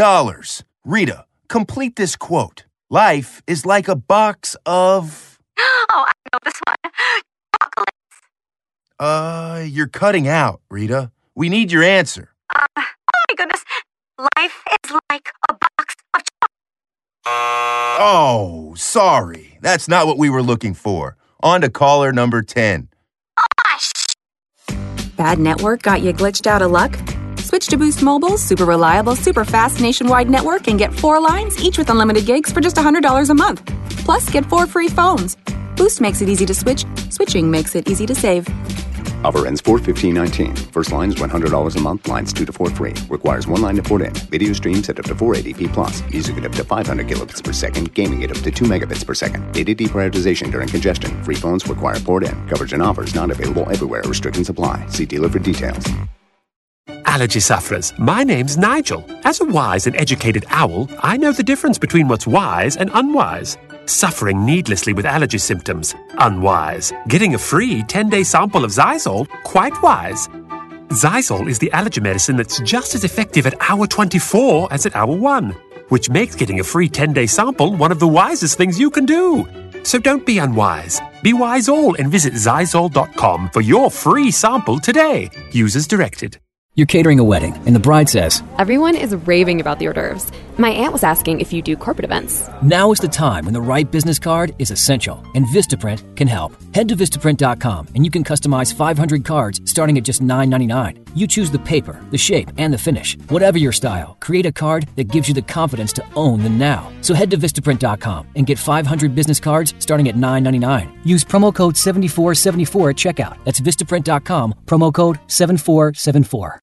Rita, complete this quote. Life is like a box of. Oh, I know this one. Chocolates. Uh, you're cutting out, Rita. We need your answer. Uh, oh my goodness. Life is like a box of chocolates. Oh, sorry. That's not what we were looking for. On to caller number 10. Bad network got you glitched out of luck? Switch to Boost Mobile's super reliable, super fast nationwide network and get four lines, each with unlimited gigs for just $100 a month. Plus, get four free phones. Boost makes it easy to switch, switching makes it easy to save. Offer ends 41519. First line is $100 a month. Lines 2 to 4 free. Requires one line to port in. Video streams at up to 480p plus. Music at up to 500 kilobits per second. Gaming at up to 2 megabits per second. Data deprioritization during congestion. Free phones require port in. Coverage and offers not available everywhere. Restrictions apply. See dealer for details. Allergy sufferers, my name's Nigel. As a wise and educated owl, I know the difference between what's wise and unwise. Suffering needlessly with allergy symptoms, unwise. Getting a free 10 day sample of Xyzal, quite wise. Xyzal is the allergy medicine that's just as effective at hour 24 as at hour 1, which makes getting a free 10 day sample one of the wisest things you can do. So don't be unwise. Be wise all and visit Xyzal.com for your free sample today. Users directed. You're catering a wedding, and the bride says, Everyone is raving about the hors d'oeuvres. My aunt was asking if you do corporate events. Now is the time when the right business card is essential, and Vistaprint can help. Head to Vistaprint.com and you can customize 500 cards starting at just $9.99. You choose the paper, the shape, and the finish. Whatever your style, create a card that gives you the confidence to own the now. So head to Vistaprint.com and get 500 business cards starting at $9.99. Use promo code 7474 at checkout. That's Vistaprint.com, promo code 7474.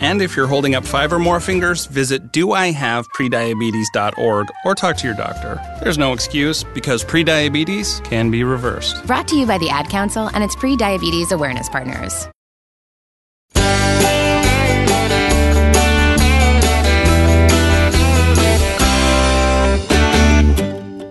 And if you're holding up five or more fingers, visit doihaveprediabetes.org or talk to your doctor. There's no excuse because prediabetes can be reversed. Brought to you by the Ad Council and its pre diabetes awareness partners.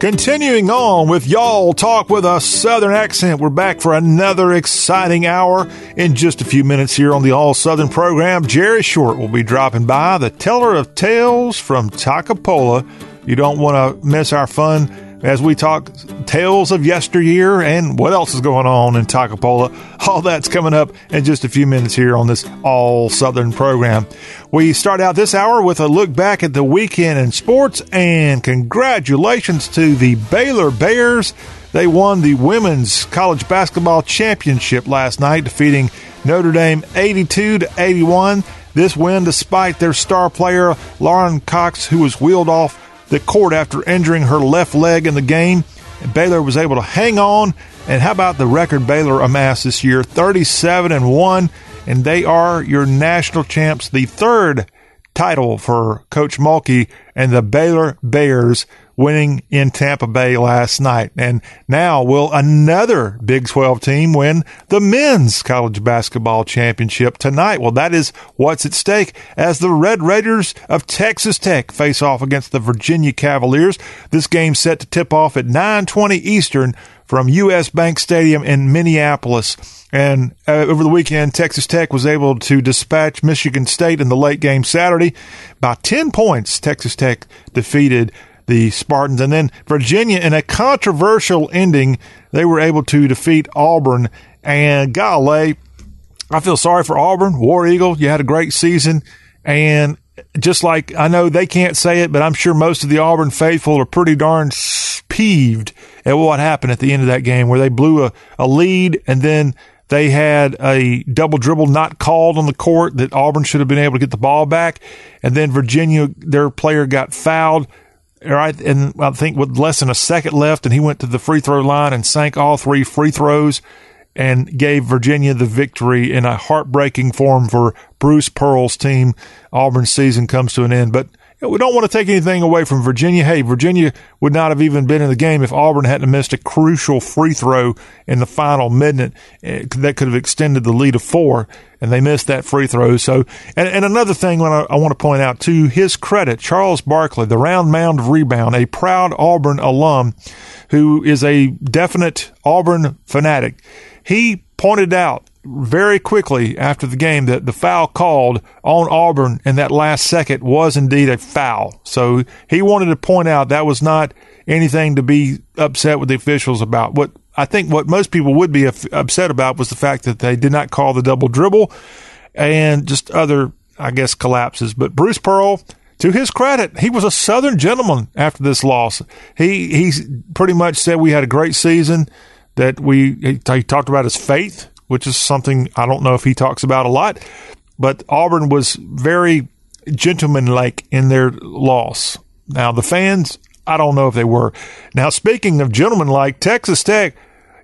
Continuing on with y'all talk with a southern accent. We're back for another exciting hour in just a few minutes here on the All Southern program. Jerry Short will be dropping by, the teller of tales from Toccopola. You don't want to miss our fun as we talk tales of yesteryear and what else is going on in Toccopola. All that's coming up in just a few minutes here on this All Southern program. We start out this hour with a look back at the weekend in sports and congratulations to the Baylor Bears. They won the women's college basketball championship last night, defeating Notre Dame 82 to 81. This win, despite their star player Lauren Cox, who was wheeled off the court after injuring her left leg in the game. And Baylor was able to hang on. And how about the record Baylor amassed this year? 37 and 1, and they are your national champs, the third title for Coach Mulkey and the Baylor Bears winning in Tampa Bay last night. And now will another Big 12 team win the men's college basketball championship tonight? Well, that is what's at stake as the Red Raiders of Texas Tech face off against the Virginia Cavaliers. This game set to tip off at 9:20 Eastern from US Bank Stadium in Minneapolis. And uh, over the weekend, Texas Tech was able to dispatch Michigan State in the late game Saturday. By 10 points, Texas Tech defeated the Spartans. And then Virginia, in a controversial ending, they were able to defeat Auburn. And golly, I feel sorry for Auburn. War Eagle, you had a great season. And just like I know they can't say it, but I'm sure most of the Auburn faithful are pretty darn peeved at what happened at the end of that game where they blew a, a lead and then they had a double dribble not called on the court that Auburn should have been able to get the ball back. And then Virginia, their player got fouled. Right. And I think with less than a second left, and he went to the free throw line and sank all three free throws and gave Virginia the victory in a heartbreaking form for Bruce Pearl's team. Auburn's season comes to an end. But we don't want to take anything away from Virginia. Hey, Virginia would not have even been in the game if Auburn hadn't missed a crucial free throw in the final minute eh, that could have extended the lead of four, and they missed that free throw. So, and, and another thing I, I want to point out to his credit, Charles Barkley, the round mound of rebound, a proud Auburn alum who is a definite Auburn fanatic. He pointed out very quickly after the game that the foul called on Auburn in that last second was indeed a foul. So he wanted to point out that was not anything to be upset with the officials about. What I think what most people would be upset about was the fact that they did not call the double dribble and just other, I guess, collapses. But Bruce Pearl, to his credit, he was a Southern gentleman after this loss. He he pretty much said we had a great season. That we he, he talked about his faith which is something I don't know if he talks about a lot. But Auburn was very gentlemanlike in their loss. Now, the fans, I don't know if they were. Now, speaking of gentlemanlike, Texas Tech,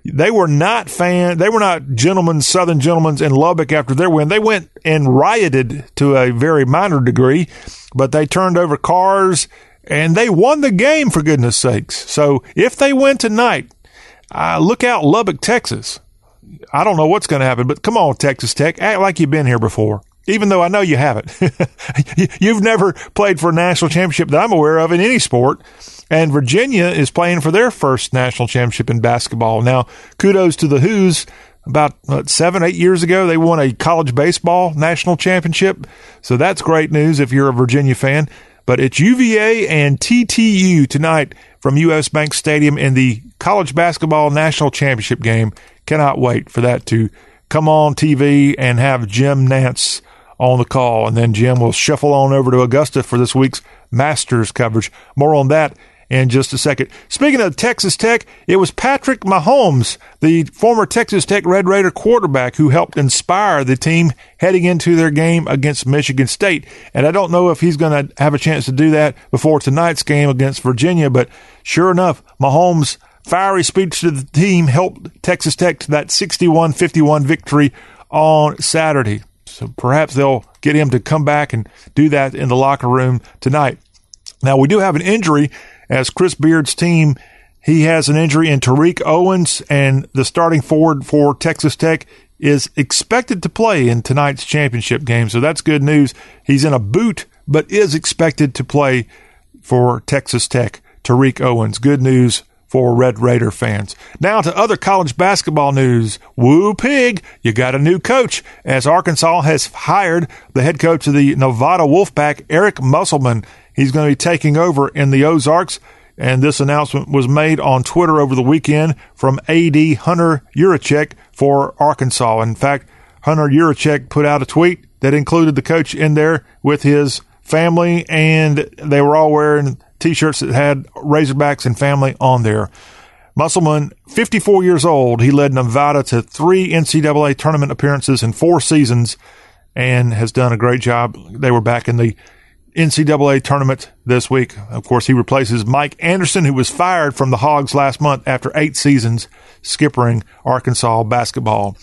they were not fan, they were not gentlemen, Southern gentlemen in Lubbock after their win. They went and rioted to a very minor degree, but they turned over cars and they won the game for goodness sakes. So if they win tonight, uh, look out Lubbock, Texas. I don't know what's going to happen, but come on, Texas Tech, act like you've been here before. Even though I know you haven't. You've never played for a national championship that I'm aware of in any sport. And Virginia is playing for their first national championship in basketball. Now, kudos to the Hoos. About what, seven, eight years ago, they won a college baseball national championship. So that's great news if you're a Virginia fan. But it's UVA and TTU tonight from US Bank Stadium in the college basketball national championship game. Cannot wait for that to come on TV and have Jim Nantz on the call. And then Jim will shuffle on over to Augusta for this week's Masters coverage. More on that in just a second. Speaking of Texas Tech, it was Patrick Mahomes, the former Texas Tech Red Raider quarterback, who helped inspire the team heading into their game against Michigan State. And I don't know if he's going to have a chance to do that before tonight's game against Virginia, but sure enough, Mahomes fiery speech to the team helped Texas Tech to that 61 51 victory on Saturday. So perhaps they'll get him to come back and do that in the locker room tonight. Now, we do have an injury as Chris Beard's team. He has an injury in Tariq Owens, and the starting forward for Texas Tech is expected to play in tonight's championship game. So that's good news. He's in a boot, but is expected to play for Texas Tech. Tariq Owens. Good news for Red Raider fans. Now to other college basketball news. Woo pig, you got a new coach as Arkansas has hired the head coach of the Nevada Wolfpack, Eric Musselman. He's going to be taking over in the Ozarks. And this announcement was made on Twitter over the weekend from AD Hunter Yurachek for Arkansas. In fact, Hunter Yurachek put out a tweet that included the coach in there with his family, and they were all wearing t-shirts that had Razorbacks and family on there. Musselman, 54 years old, he led Nevada to three NCAA tournament appearances in four seasons and has done a great job. They were back in the NCAA tournament this week. Of course, he replaces Mike Anderson, who was fired from the Hogs last month after eight seasons skippering Arkansas basketball.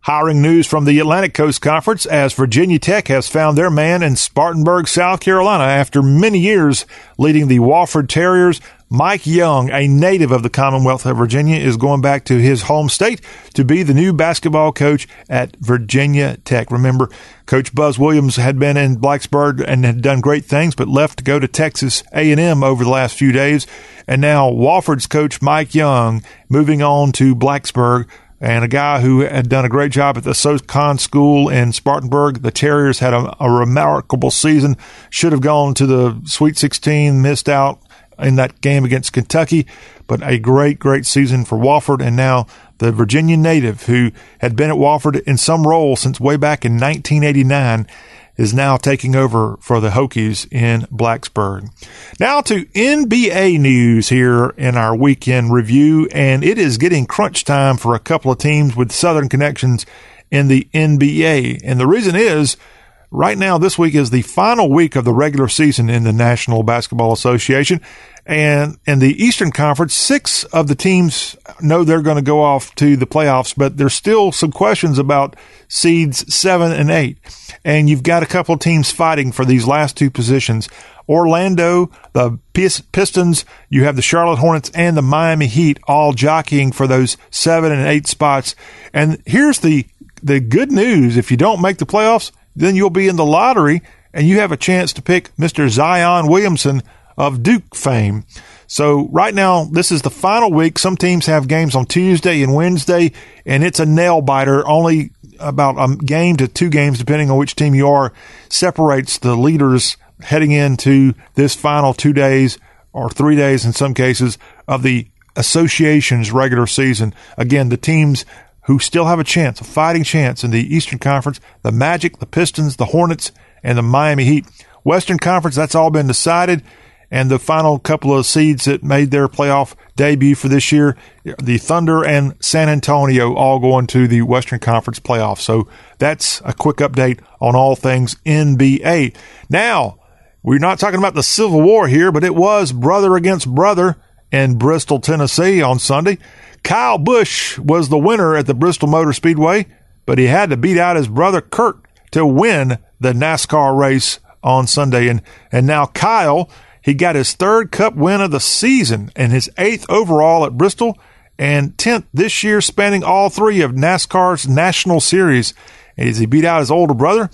Hiring news from the Atlantic Coast Conference as Virginia Tech has found their man in Spartanburg, South Carolina after many years leading the Wofford Terriers. Mike Young, a native of the Commonwealth of Virginia, is going back to his home state to be the new basketball coach at Virginia Tech. Remember, Coach Buzz Williams had been in Blacksburg and had done great things, but left to go to Texas A&M over the last few days. And now Wofford's coach Mike Young moving on to Blacksburg and a guy who had done a great job at the SoCon school in Spartanburg. The Terriers had a, a remarkable season, should have gone to the Sweet 16, missed out in that game against Kentucky, but a great, great season for Wofford. And now the Virginia native who had been at Wofford in some role since way back in 1989 is now taking over for the Hokies in Blacksburg. Now to NBA news here in our weekend review, and it is getting crunch time for a couple of teams with Southern connections in the NBA. And the reason is Right now, this week is the final week of the regular season in the National Basketball Association. And in the Eastern Conference, six of the teams know they're going to go off to the playoffs, but there's still some questions about seeds seven and eight. And you've got a couple of teams fighting for these last two positions. Orlando, the Pistons, you have the Charlotte Hornets and the Miami Heat all jockeying for those seven and eight spots. And here's the, the good news. If you don't make the playoffs, then you'll be in the lottery and you have a chance to pick Mr. Zion Williamson of Duke fame. So right now, this is the final week. Some teams have games on Tuesday and Wednesday, and it's a nail biter. Only about a game to two games, depending on which team you are, separates the leaders heading into this final two days or three days in some cases of the association's regular season. Again, the teams who still have a chance, a fighting chance in the Eastern Conference, the Magic, the Pistons, the Hornets, and the Miami Heat. Western Conference, that's all been decided. And the final couple of seeds that made their playoff debut for this year, the Thunder and San Antonio all going to the Western Conference playoffs. So that's a quick update on all things NBA. Now, we're not talking about the Civil War here, but it was brother against brother in Bristol, Tennessee on Sunday. Kyle Busch was the winner at the Bristol Motor Speedway, but he had to beat out his brother Kurt to win the NASCAR race on Sunday. And, and now Kyle, he got his third cup win of the season and his eighth overall at Bristol and 10th this year, spanning all three of NASCAR's national series. As he beat out his older brother,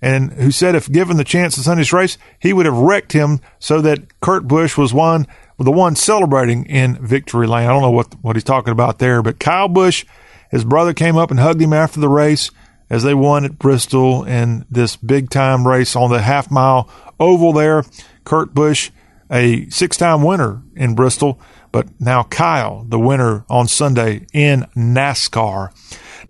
and who said if given the chance to Sunday's race, he would have wrecked him so that Kurt Busch was one the one celebrating in victory lane. I don't know what what he's talking about there, but Kyle Busch, his brother came up and hugged him after the race as they won at Bristol in this big time race on the half mile oval there. Kurt Busch, a six time winner in Bristol, but now Kyle, the winner on Sunday in NASCAR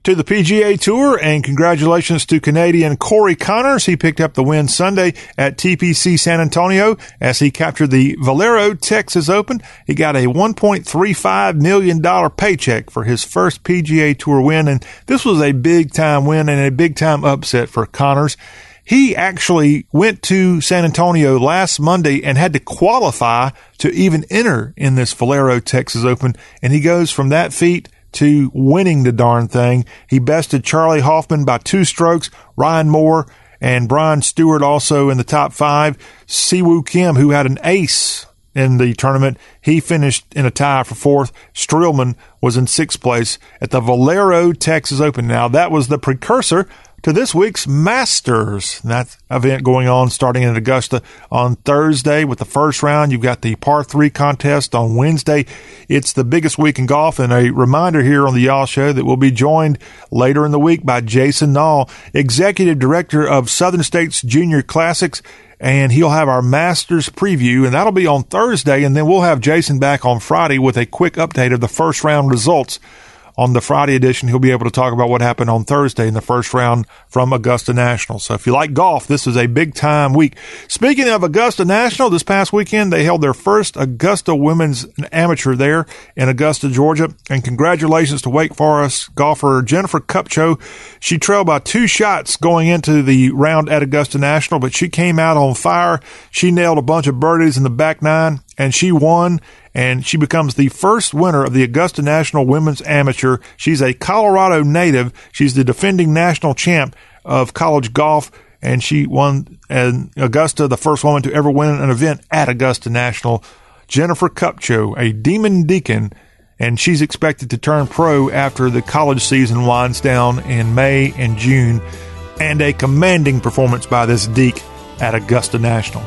to the PGA Tour, and congratulations to Canadian Corey Conners. He picked up the win Sunday at TPC San Antonio as he captured the Valero Texas Open. He got a $1.35 million paycheck for his first PGA Tour win, and this was a big time win and a big time upset for Conners. He actually went to San Antonio last Monday and had to qualify to even enter in this Valero Texas Open. And he goes from that feat to winning the darn thing. He bested Charley Hoffman by two strokes, Ryan Moore and Brian Stuard also in the top five. Siwoo Kim, who had an ace in the tournament, he finished in a tie for fourth. Streelman was in sixth place at the Valero Texas Open. Now, that was the precursor to this week's Masters. That event going on starting in Augusta on Thursday with the first round. You've got the par three contest on Wednesday. It's the biggest week in golf. And a reminder here on the Y'all Show that we'll be joined later in the week by Jason Nall, Executive Director of Southern States Junior Classics and he'll have our Masters preview, and that'll be on Thursday. And then we'll have Jason back on Friday with a quick update of the first round results on the Friday edition, he'll be able to talk about what happened on Thursday in the first round from Augusta National. So if you like golf, this is a big time week. Speaking of Augusta National, this past weekend they held their first Augusta Women's Amateur there in Augusta, Georgia. And congratulations to Wake Forest golfer Jennifer Kupcho. She trailed by two shots going into the round at Augusta National, but she came out on fire. She nailed a bunch of birdies in the back nine and she won and she becomes the first winner of the Augusta National Women's Amateur. She's a Colorado native. She's the defending national champ of college golf, and she won in Augusta, the first woman to ever win an event at Augusta National. Jennifer Kupcho, a demon deacon, and she's expected to turn pro after the college season winds down in May and June, and a commanding performance by this Deke at Augusta National.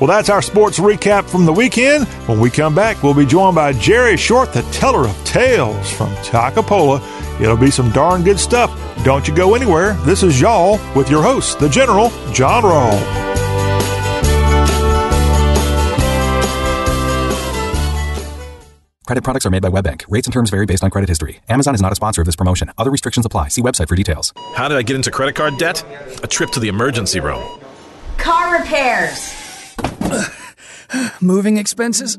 Well, that's our sports recap from the weekend. When we come back, we'll be joined by Jerry Short, the teller of tales from Toccopola. It'll be some darn good stuff. Don't you go anywhere. This is Y'all with your host, the General, John Rawl. Credit products are made by WebBank. Rates and terms vary based on credit history. Amazon is not a sponsor of this promotion. Other restrictions apply. See website for details. How did I get into credit card debt? A trip to the emergency room. Car repairs. Moving expenses?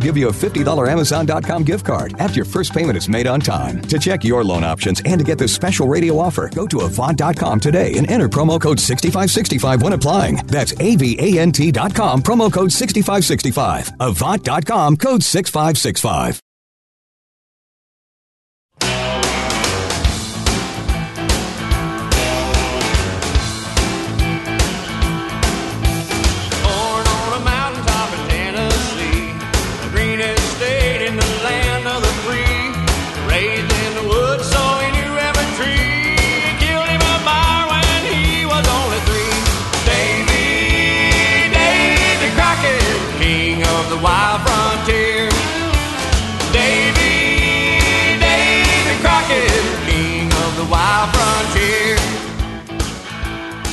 give you a $50 Amazon.com gift card after your first payment is made on time. To check your loan options and to get this special radio offer, go to Avant.com today and enter promo code 6565 when applying. That's AVANT.com, promo code 6565. Avant.com, code 6565.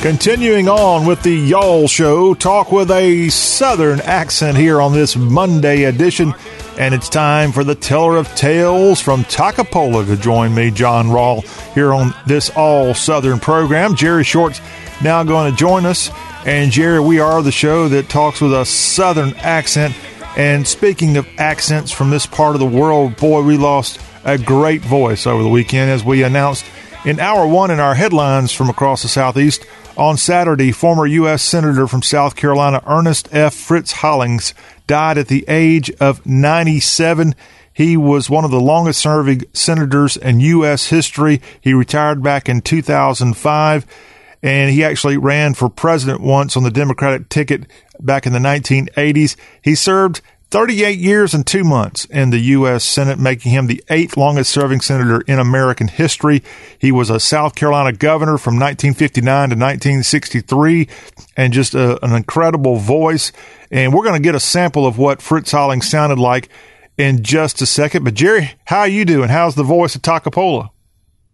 Continuing on with the Y'all Show, talk with a Southern accent here on this Monday edition. And it's time for the teller of tales from Toccopola to join me, John Rawl, here on this all Southern program. Jerry Short's now going to join us. And Jerry, we are the show that talks with a Southern accent. And speaking of accents from this part of the world, boy, we lost a great voice over the weekend as we announced in hour one in our headlines from across the Southeast. On Saturday, former U.S. Senator from South Carolina Ernest F. Fritz Hollings died at the age of 97. He was one of the longest serving senators in U.S. history. He retired back in 2005, and he actually ran for president once on the Democratic ticket back in the 1980s. He served 38 years and two months in the U.S. Senate, making him the eighth longest serving senator in American history. He was a South Carolina governor from 1959 to 1963 and just a, an incredible voice. And we're going to get a sample of what Fritz Holling sounded like in just a second. But Jerry, how you doing? How's the voice of Toccopola?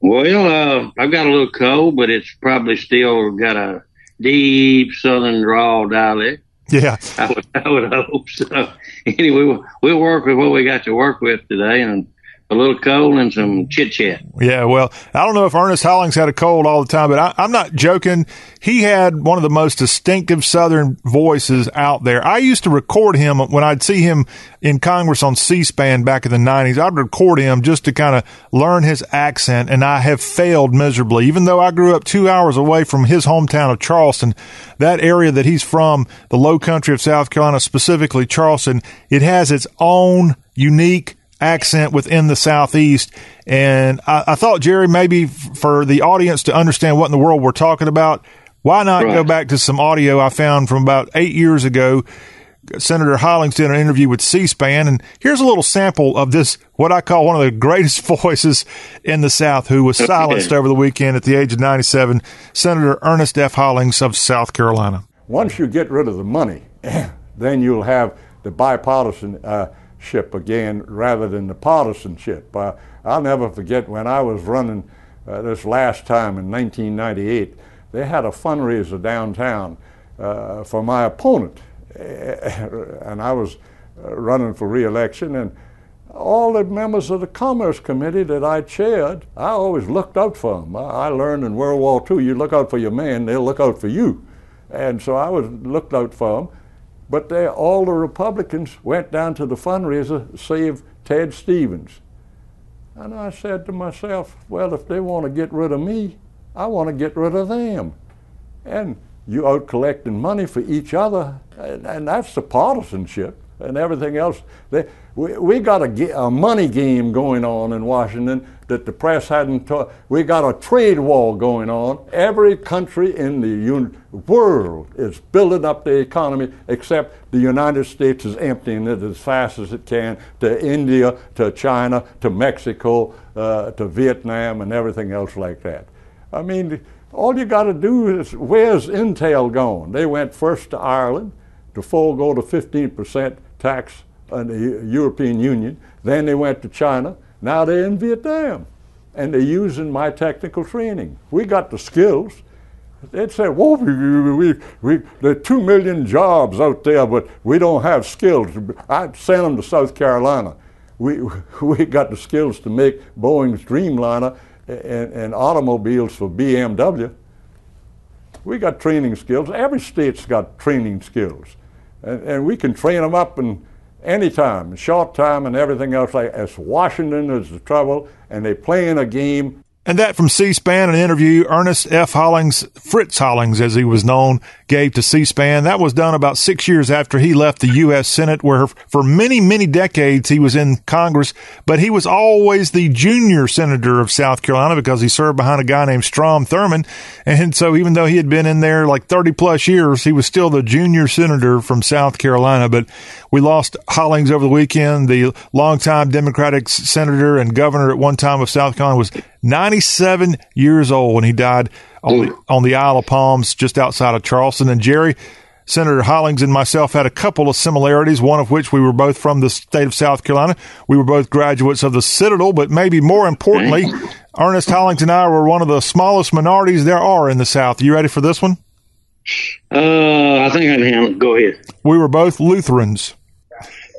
Well, uh, I've got a little cold, but it's probably still got a deep Southern drawl dialect. Yeah. I would, I would hope so. Anyway, we'll, we'll work with what we got to work with today and a little cold and some chit chat. Yeah, well, I don't know if Ernest Hollings had a cold all the time, but I, I'm not joking. He had one of the most distinctive Southern voices out there. I used to record him when I'd see him in Congress on C-SPAN back in the 90s. I'd record him just to kind of learn his accent, and I have failed miserably. Even though I grew up two hours away from his hometown of Charleston, that area that he's from, the low country of South Carolina, specifically Charleston, it has its own unique accent within the southeast. And I, I, thought jerry maybe for the audience to understand what in the world we're talking about why not right. go back to some audio i found from about eight years ago? Senator hollings did an interview with c-span and here's a little sample of this what i call one of the greatest voices in the south who was silenced over the weekend at the age of 97 senator ernest f. Hollings of south carolina. Once you get rid of the money then you'll have the bipartisan uh, ship again rather than the partisanship. Uh, I'll never forget when I was running uh, this last time in 1998, they had a fundraiser downtown uh, for my opponent. and I was uh, running for reelection, and all the members of the Commerce Committee that I chaired, I always looked out for them. I learned in World War II, you look out for your man, they'll look out for you. And so I was looked out for them. But they, all the Republicans went down to the fundraiser, to save Ted Stevens. And I said to myself, well, if they want to get rid of me, I want to get rid of them. And you out collecting money for each other, and, and that's the partisanship and everything else. They, we, we got a, a, money game going on in Washington that the press hadn't taught. We got a trade war going on. Every country in the world is building up the economy except the United States is emptying it as fast as it can to India, to China, to Mexico, uh, to Vietnam, and everything else like that. I mean, all you got to do is where's Intel going? They went first to Ireland to forego the 15% tax the European Union. Then they went to China. Now they're in Vietnam. And they're using my technical training. We got the skills. They said, well, we, we, we, there are two million jobs out there, but we don't have skills. I sent them to South Carolina. We, we got the skills to make Boeing's Dreamliner and, and automobiles for BMW. We got training skills. Every state's got training skills. And, and we can train them up in any time, short time and everything else. Like as Washington is the trouble, and they playing a game and that from C-SPAN, an interview Ernest F. Hollings, Fritz Hollings, as he was known, gave to C-SPAN. That was done about six years after he left the U.S. Senate, where for many, many decades he was in Congress, but he was always the junior senator of South Carolina because he served behind a guy named Strom Thurmond. And so even though he had been in there like 30 plus years, he was still the junior senator from South Carolina. But we lost Hollings over the weekend. The longtime Democratic senator and governor at one time of South Carolina was 97 years old when he died on the, on the Isle of Palms just outside of Charleston. And Jerry, Senator Hollings and myself had a couple of similarities, one of which we were both from the state of South Carolina. We were both graduates of the Citadel, but maybe more importantly, Ernest Hollings and I were one of the smallest minorities there are in the South. You ready for this one? Uh, I think I can. Go ahead. We were both Lutherans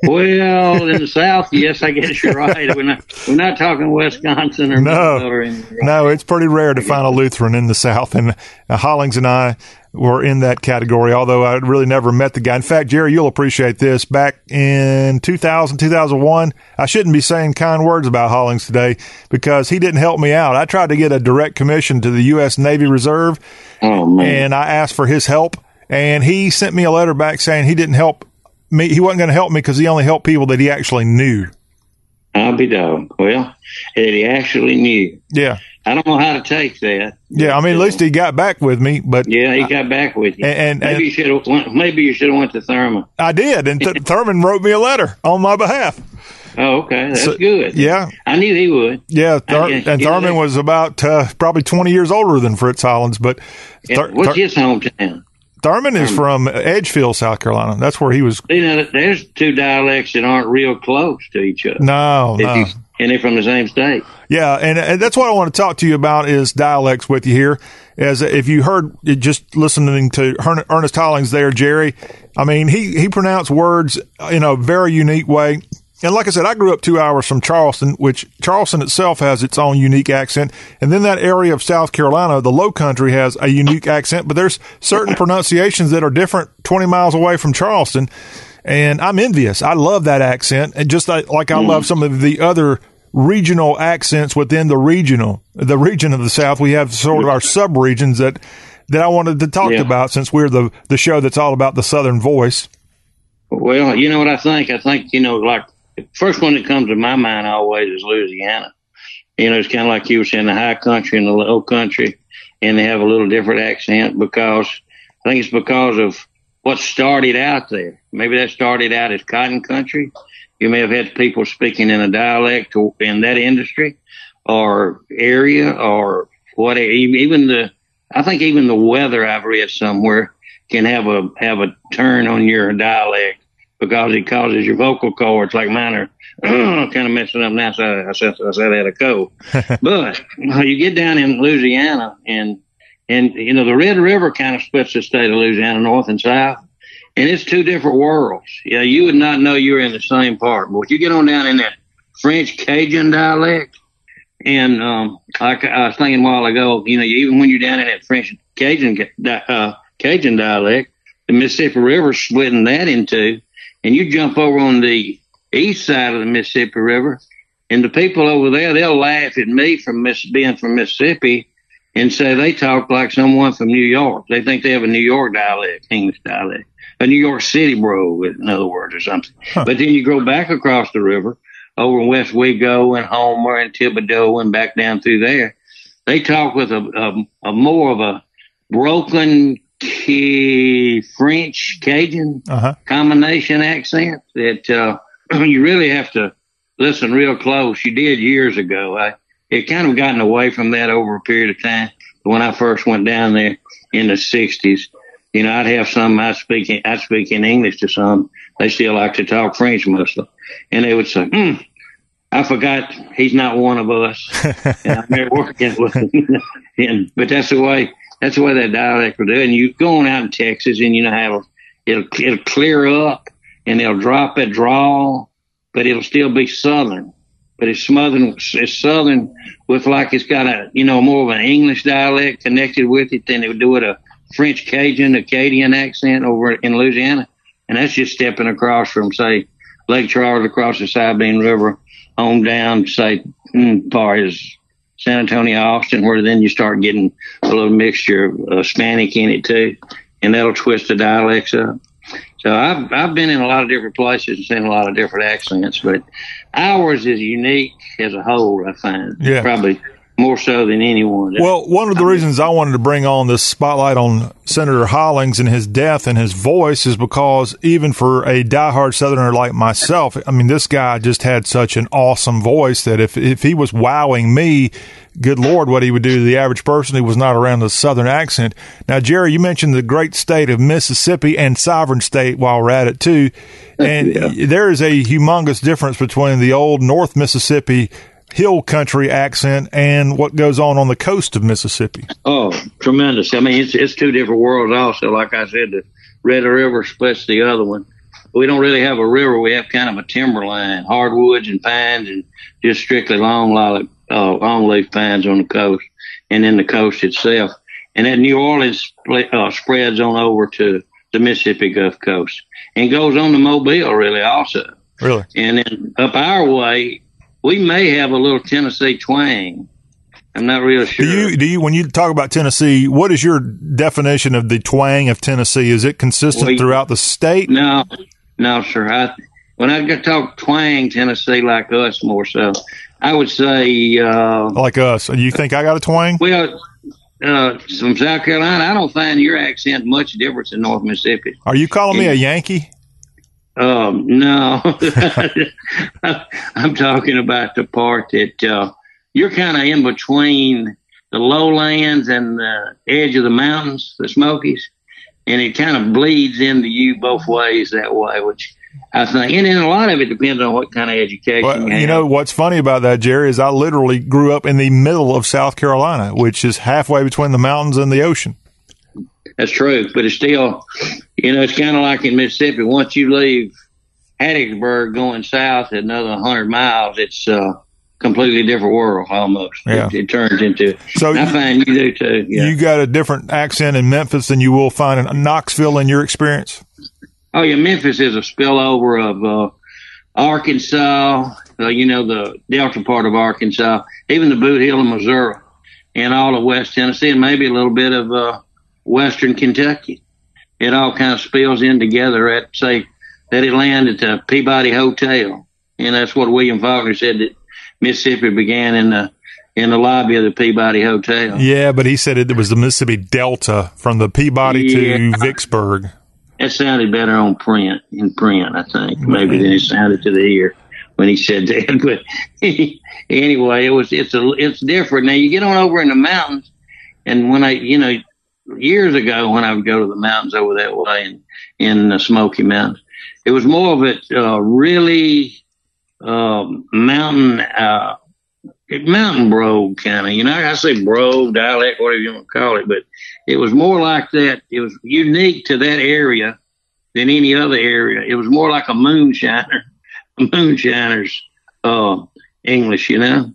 well, in the South, yes, I guess you're right. We're not we're not talking Wisconsin or no, or no. It's pretty rare to find a Lutheran in the South, and uh, Hollings and I were in that category. Although I really never met the guy. In fact, Jerry, you'll appreciate this. Back in 2000, 2001, I shouldn't be saying kind words about Hollings today because he didn't help me out. I tried to get a direct commission to the U.S. Navy Reserve, oh, and I asked for his help. And he sent me a letter back saying he didn't help me. He wasn't going to help me because he only helped people that he actually knew. I'll be dog. Well, that he actually knew. Yeah. I don't know how to take that. Yeah, I mean, at least he got back with me, but yeah, he got back with you. And, and maybe and, you should have. Maybe you should have went to Thurmond. I did, and Th- Thurmond wrote me a letter on my behalf. Oh, okay, that's So- good. yeah. I knew he would. Yeah, Thur- and Thurmond was about uh, probably twenty years older than Fritz Hollins, but Yeah, what's Thur- his hometown? Thurmond is from Edgefield, South Carolina. That's where he was. You know, there's two dialects that aren't real close to each other. No, If no. you and they're from the same state. Yeah, and, and that's what I want to talk to you about is dialects with you here. As if you heard just listening to Ernest Hollings there, Jerry, I mean he he pronounced words in a very unique way. And like I said, I grew up two hours from Charleston, which Charleston itself has its own unique accent. And then that area of South Carolina, the low country has a unique accent, but there's certain pronunciations that are different 20 miles away from Charleston. And I'm envious. I love that accent. And just like, like I love mm-hmm. some of the other regional accents within the regional, the region of the South, we have sort of our sub regions that, that I wanted to talk Yeah. about since we're the, the show that's all about the Southern voice. Well, you know what I think? I think, you know, like first one that comes to my mind always is Louisiana. You know, it's kind of like you were saying, the high country and the low country, and they have a little different accent because I think it's because of what started out there. Maybe that started out as cotton country. You may have had people speaking in a dialect in that industry or area or whatever. Even the, I think even the weather I've read somewhere can have a have a turn on your dialect because it causes your vocal cords like mine are kind of messing up now. So I said I said I had a cold, but you get down in Louisiana and and you know the Red River kind of splits the state of Louisiana north and south, and it's two different worlds. Yeah, you would not know you're in the same part, but if you get on down in that French Cajun dialect, and um, like I was thinking a while ago, you know, even when you're down in that French Cajun uh, Cajun dialect, the Mississippi River splitting that in two, and you jump over on the east side of the Mississippi River, and the people over there they'll laugh at me from Miss being from Mississippi, and say they talk like someone from New York. They think they have a New York dialect, English dialect, a New York City bro, in other words, or something. But then you go back across the river over in Westwego and Houma and Thibodaux and back down through there. They talk with a, a, a more of a broken French Cajun Uh-huh. combination accent that uh, you really have to listen real close. You did years ago. I it kind of gotten away from that over a period of time. When I first went down there in the '60s, you know, I'd have some I speak in, I speak in English to some. They still like to talk French mostly, and they would say, hmm, "I forgot he's not one of us." and I'm there working with him. and but that's the way that's the way that dialect will do. And you going out in Texas, and you know how it'll it'll, it'll clear up, and they'll drop that drawl, but it'll still be southern. But it's southern, it's southern with like it's got a you know more of an English dialect connected with it than it would do with a French Cajun, Acadian accent over in Louisiana. And that's just stepping across from say Lake Charles across the Sabine River on down say mm, far as San Antonio, Austin, where then you start getting a little mixture of uh, Hispanic in it too, and that'll twist the dialects up. So I've I've been in a lot of different places and seen a lot of different accents, but ours is unique as a whole. I find Yeah. probably more so than anyone. Well, one of the reasons I wanted to bring on this spotlight on Senator Hollings and his death and his voice is because even for a diehard Southerner like myself, I mean, this guy just had such an awesome voice that if, if he was wowing me, good Lord, what he would do to the average person who was not around the Southern accent. Now, Jerry, you mentioned the great state of Mississippi and sovereign state while we're at it too. And there is a humongous difference between the old North Mississippi hill country accent and what goes on on the coast of Mississippi. Oh, tremendous! I mean, it's it's two different worlds. Also, like I said, the Red River splits the other one. We don't really have a river. We have kind of a timberline, hardwoods and pines, and just strictly long lilac, uh, long leaf pines on the coast, and then the coast itself. And then New Orleans uh, spreads on over to the Mississippi Gulf Coast and goes on to Mobile, really, also. Really? And then up our way, we may have a little Tennessee twang. I'm not real sure. Do you do you when you talk about Tennessee, what is your definition of the twang of Tennessee? Is it consistent Well, throughout the state? No, no, sir. I, when I talk twang Tennessee like us more so, I would say, uh, Like us. You think I got a twang? well, uh, from South Carolina, I don't find your accent much different than North Mississippi. Are you calling me a Yankee? Um, no, I'm talking about the part that uh, you're kind of in between the lowlands and the edge of the mountains, the Smokies, and it kind of bleeds into you both ways that way, which I think, and then a lot of it depends on what kind of education Well, you you know what's funny about that, Jerry, is I literally grew up in the middle of South Carolina, which is halfway between the mountains and the ocean. That's true, but it's still, you know, it's kind of like in Mississippi. Once you leave Hattiesburg going south another 100 miles, it's a completely different world almost. Yeah. It, it turns into. So I you- find you do too. Yeah. You got a different accent in Memphis than you will find in Knoxville in your experience. Oh yeah, Memphis is a spillover of uh, Arkansas. Uh, you know the delta part of Arkansas, even the Bootheel of Missouri, and all of West Tennessee, and maybe a little bit of uh, Western Kentucky. It all kind of spills in together at say that it landed at the Peabody Hotel, and that's what William Faulkner said that Mississippi began in the in the lobby of the Peabody Hotel. Yeah, but he said it was the Mississippi Delta from the Peabody to Vicksburg. That sounded better on print in print, I think, maybe than it mm-hmm. sounded to the ear when he said that. But anyway, it was it's a it's different. Now you get on over in the mountains, and when I you know years ago when I would go to the mountains over that way in in the Smoky Mountains, it was more of it uh, really um, mountain uh, mountain brogue kind of. You know, I say brogue dialect, whatever you want to call it, but it was more like that. It was unique to that area than any other area. It was more like a moonshiner, a moonshiner's uh, English, you know.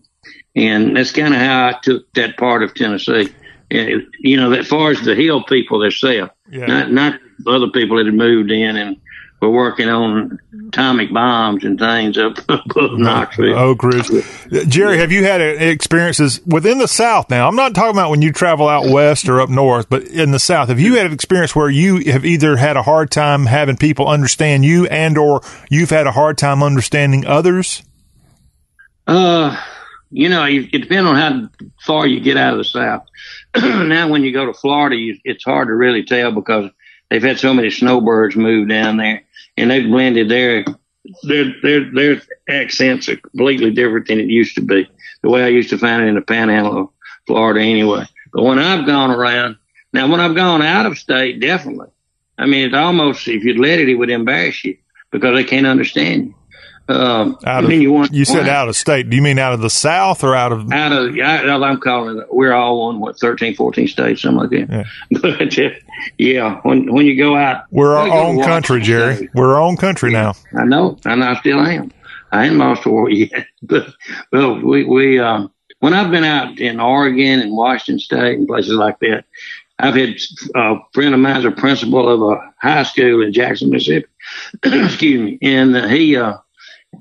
And that's kind of how I took that part of Tennessee. You know, as far as the hill people themselves, Yeah. not not other people that had moved in and were working on atomic bombs and things up above Knoxville. Oak Ridge. Jerry, have you had experiences within the South now? I'm not talking about when you travel out west or up north, but in the South. Have you had an experience where you have either had a hard time having people understand you and or you've had a hard time understanding others? Uh, you know, it depends on how far you get out of the South. now, when you go to Florida, you, it's hard to really tell because they've had so many snowbirds move down there, and they've blended their their their their accents are completely different than it used to be. The way I used to find it in the Panhandle of Florida, anyway. But when I've gone around, now when I've gone out of state, definitely. I mean, it's almost if you'd let it, it would embarrass you because they can't understand you. Um, Out of, you want you said out of state. Do you mean out of the South or out of? out of I, I'm calling it we're all on what 13 14 states something like that but uh, yeah when when you go out We're our you go to own country, Jerry. State. We're our own country now. I know and I still am I ain't lost a war yet but well we we um when I've been out in Oregon and Washington State and places like that I've had a friend of mine's a principal of a high school in Jackson Mississippi excuse me and he uh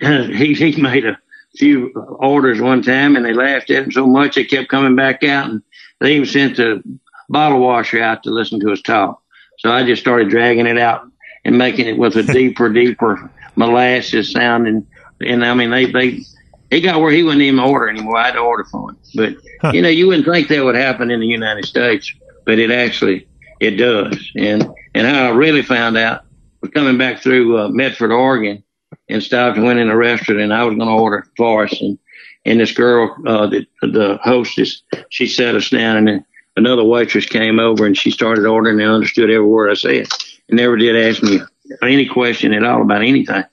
he he made a few orders one time and they laughed at him so much they kept coming back out and they even sent the bottle washer out to listen to us talk. So I just started dragging it out and making it with a deeper, deeper molasses sound and and I mean they they he got where he wouldn't even order anymore. I had to order for him. But you know, you wouldn't think that would happen in the United States, but it actually it does. And and how I really found out was coming back through uh, Medford, Oregon, and stopped and went in a restaurant, and I was going to order for us, and and this girl, uh, the the hostess, she sat us down, and then another waitress came over, and she started ordering, and understood every word I said, and never did ask me any question at all about anything.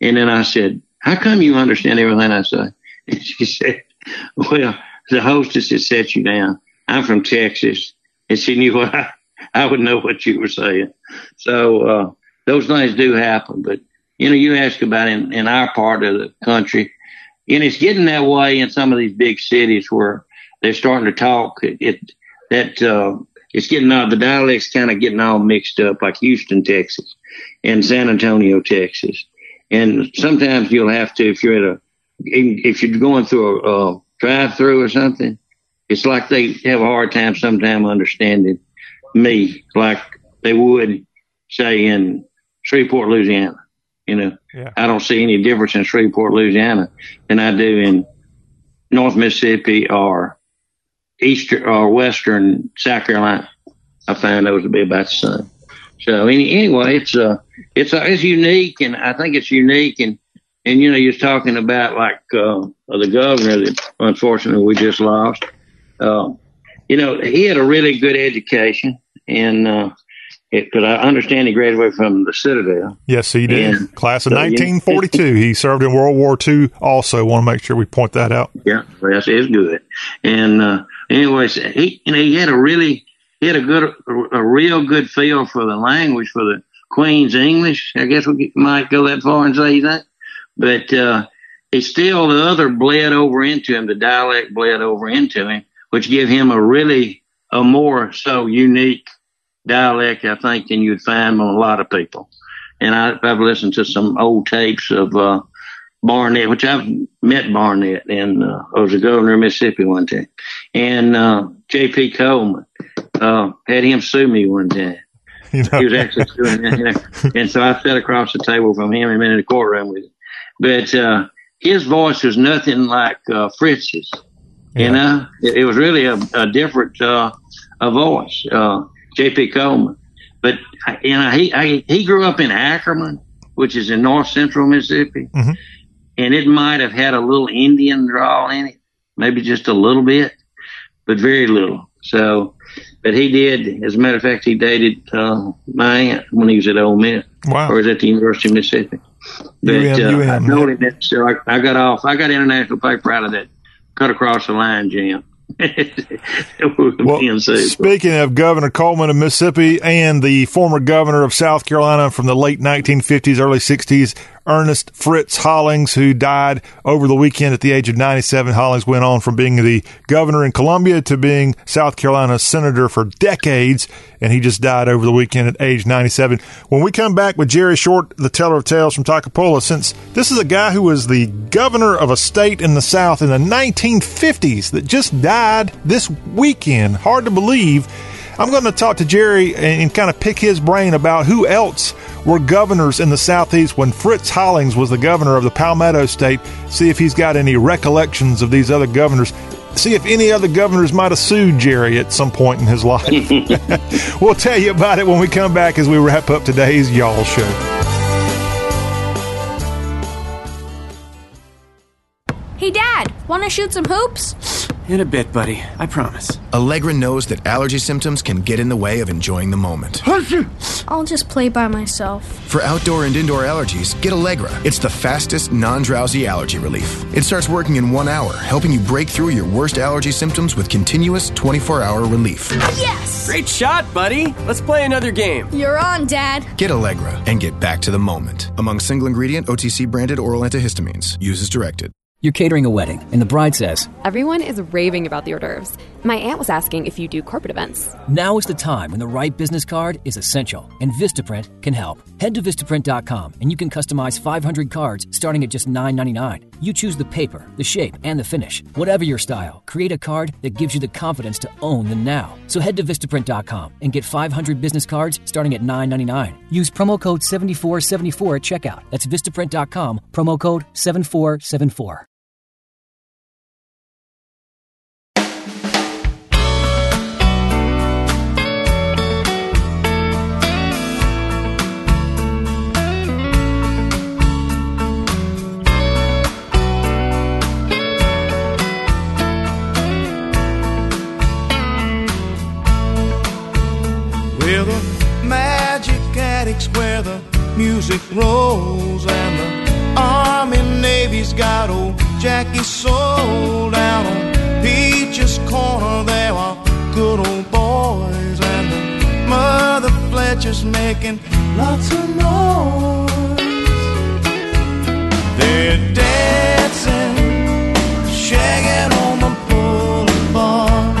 And then I said, "How come you understand everything I say?" And she said, "Well, the hostess had set you down. I'm from Texas, and she knew what I, I would know what you were saying. So uh, those things do happen. But you know, you ask about in, in our part of the country, and it's getting that way in some of these big cities where they're starting to talk. It, it that uh, it's getting all the dialects kind of getting all mixed up, like Houston, Texas, and San Antonio, Texas. And sometimes you'll have to, if you're at a, if you're going through a, a drive-through or something, it's like they have a hard time sometimes understanding me, like they would say in Shreveport, Louisiana. You know, Yeah. I don't see any difference in Shreveport, Louisiana, than I do in North Mississippi or Eastern or Western South Carolina. I found those to be about the same. So any, anyway, it's uh, it's uh, it's unique, and I think it's unique, and and you know, you're talking about like uh, the governor that unfortunately we just lost. Uh, you know, he had a really good education, and uh, because I understand he graduated from the Citadel. Yes, he did. Class of so, yeah. 1942. he served in World War II. Also, want to make sure we point that out. Yeah, that's is good. And uh, anyways, he you know he had a really he had a good a real good feel for the language for the Queen's English. I guess we might go that far and say that, but uh, he still the other bled over into him. The dialect bled over into him, which gave him a really a more so unique dialect, I think, than you'd find on a lot of people. And I, I've listened to some old tapes of uh, Barnett, which I've met Barnett, and uh, I was a governor of Mississippi one time. And uh, J.P. Coleman uh, had him sue me one time. You know? He was actually suing me. And so I sat across the table from him and been in the courtroom with him. But uh, his voice was nothing like uh, Fritz's. You know, it, it was really a, a different uh, a voice, uh, J.P. Coleman. But you know, he I, he grew up in Ackerman, which is in north central Mississippi, Mm-hmm. and it might have had a little Indian drawl in it, maybe just a little bit, but very little. So, but he did. As a matter of fact, he dated uh, my aunt when he was at Ole Miss, Wow. or was at the University of Mississippi. But UM, uh, I UM, told him that, so I, I got off. I got international paper out of that. Cut across the line, Jim. Well, speaking of Governor Coleman of Mississippi and the former governor of South Carolina from the late 1950s, early 60s, Ernest Fritz Hollings, who died over the weekend at the age of 97. Hollings went on from being the governor in Columbia to being South Carolina's senator for decades, and he just died over the weekend at age 97. When we come back with Jerry Short, the teller of tales from Toccopola, since this is a guy who was the governor of a state in the South in the 1950s that just died this weekend, hard to believe. I'm going to talk to Jerry and, kind of pick his brain about who else were governors in the Southeast when Fritz Hollings was the governor of the Palmetto State. See if he's got any recollections of these other governors. See if any other governors might have sued Jerry at some point in his life. we'll tell you about it when we come back as we wrap up today's Y'all Show. Hey, Dad, want to shoot some hoops? In a bit, buddy. I promise. Allegra knows that allergy symptoms can get in the way of enjoying the moment. I'll just play by myself. For outdoor and indoor allergies, get Allegra. It's the fastest non drowsy allergy relief. It starts working in one hour, helping you break through your worst allergy symptoms with continuous 24 hour relief. Yes! Great shot, buddy. Let's play another game. You're on, Dad. Get Allegra and get back to the moment. Among single ingredient OTC branded oral antihistamines. Use as directed. You're catering a wedding, and the bride says, Everyone is raving about the hors d'oeuvres. My aunt was asking if you do corporate events. Now is the time when the right business card is essential, and Vistaprint can help. Head to Vistaprint.com and you can customize 500 cards starting at just $9.99. You choose the paper, the shape, and the finish. Whatever your style, create a card that gives you the confidence to own the now. So head to Vistaprint.com and get 500 business cards starting at $9.99. Use promo code 7474 at checkout. That's Vistaprint.com, promo code 7474. Music rolls and the Army Navy's got old Jackie sold down on Peach's Corner. There are good old boys and the Mother Fletcher's making lots of noise. They're dancing, shagging on the boulevard.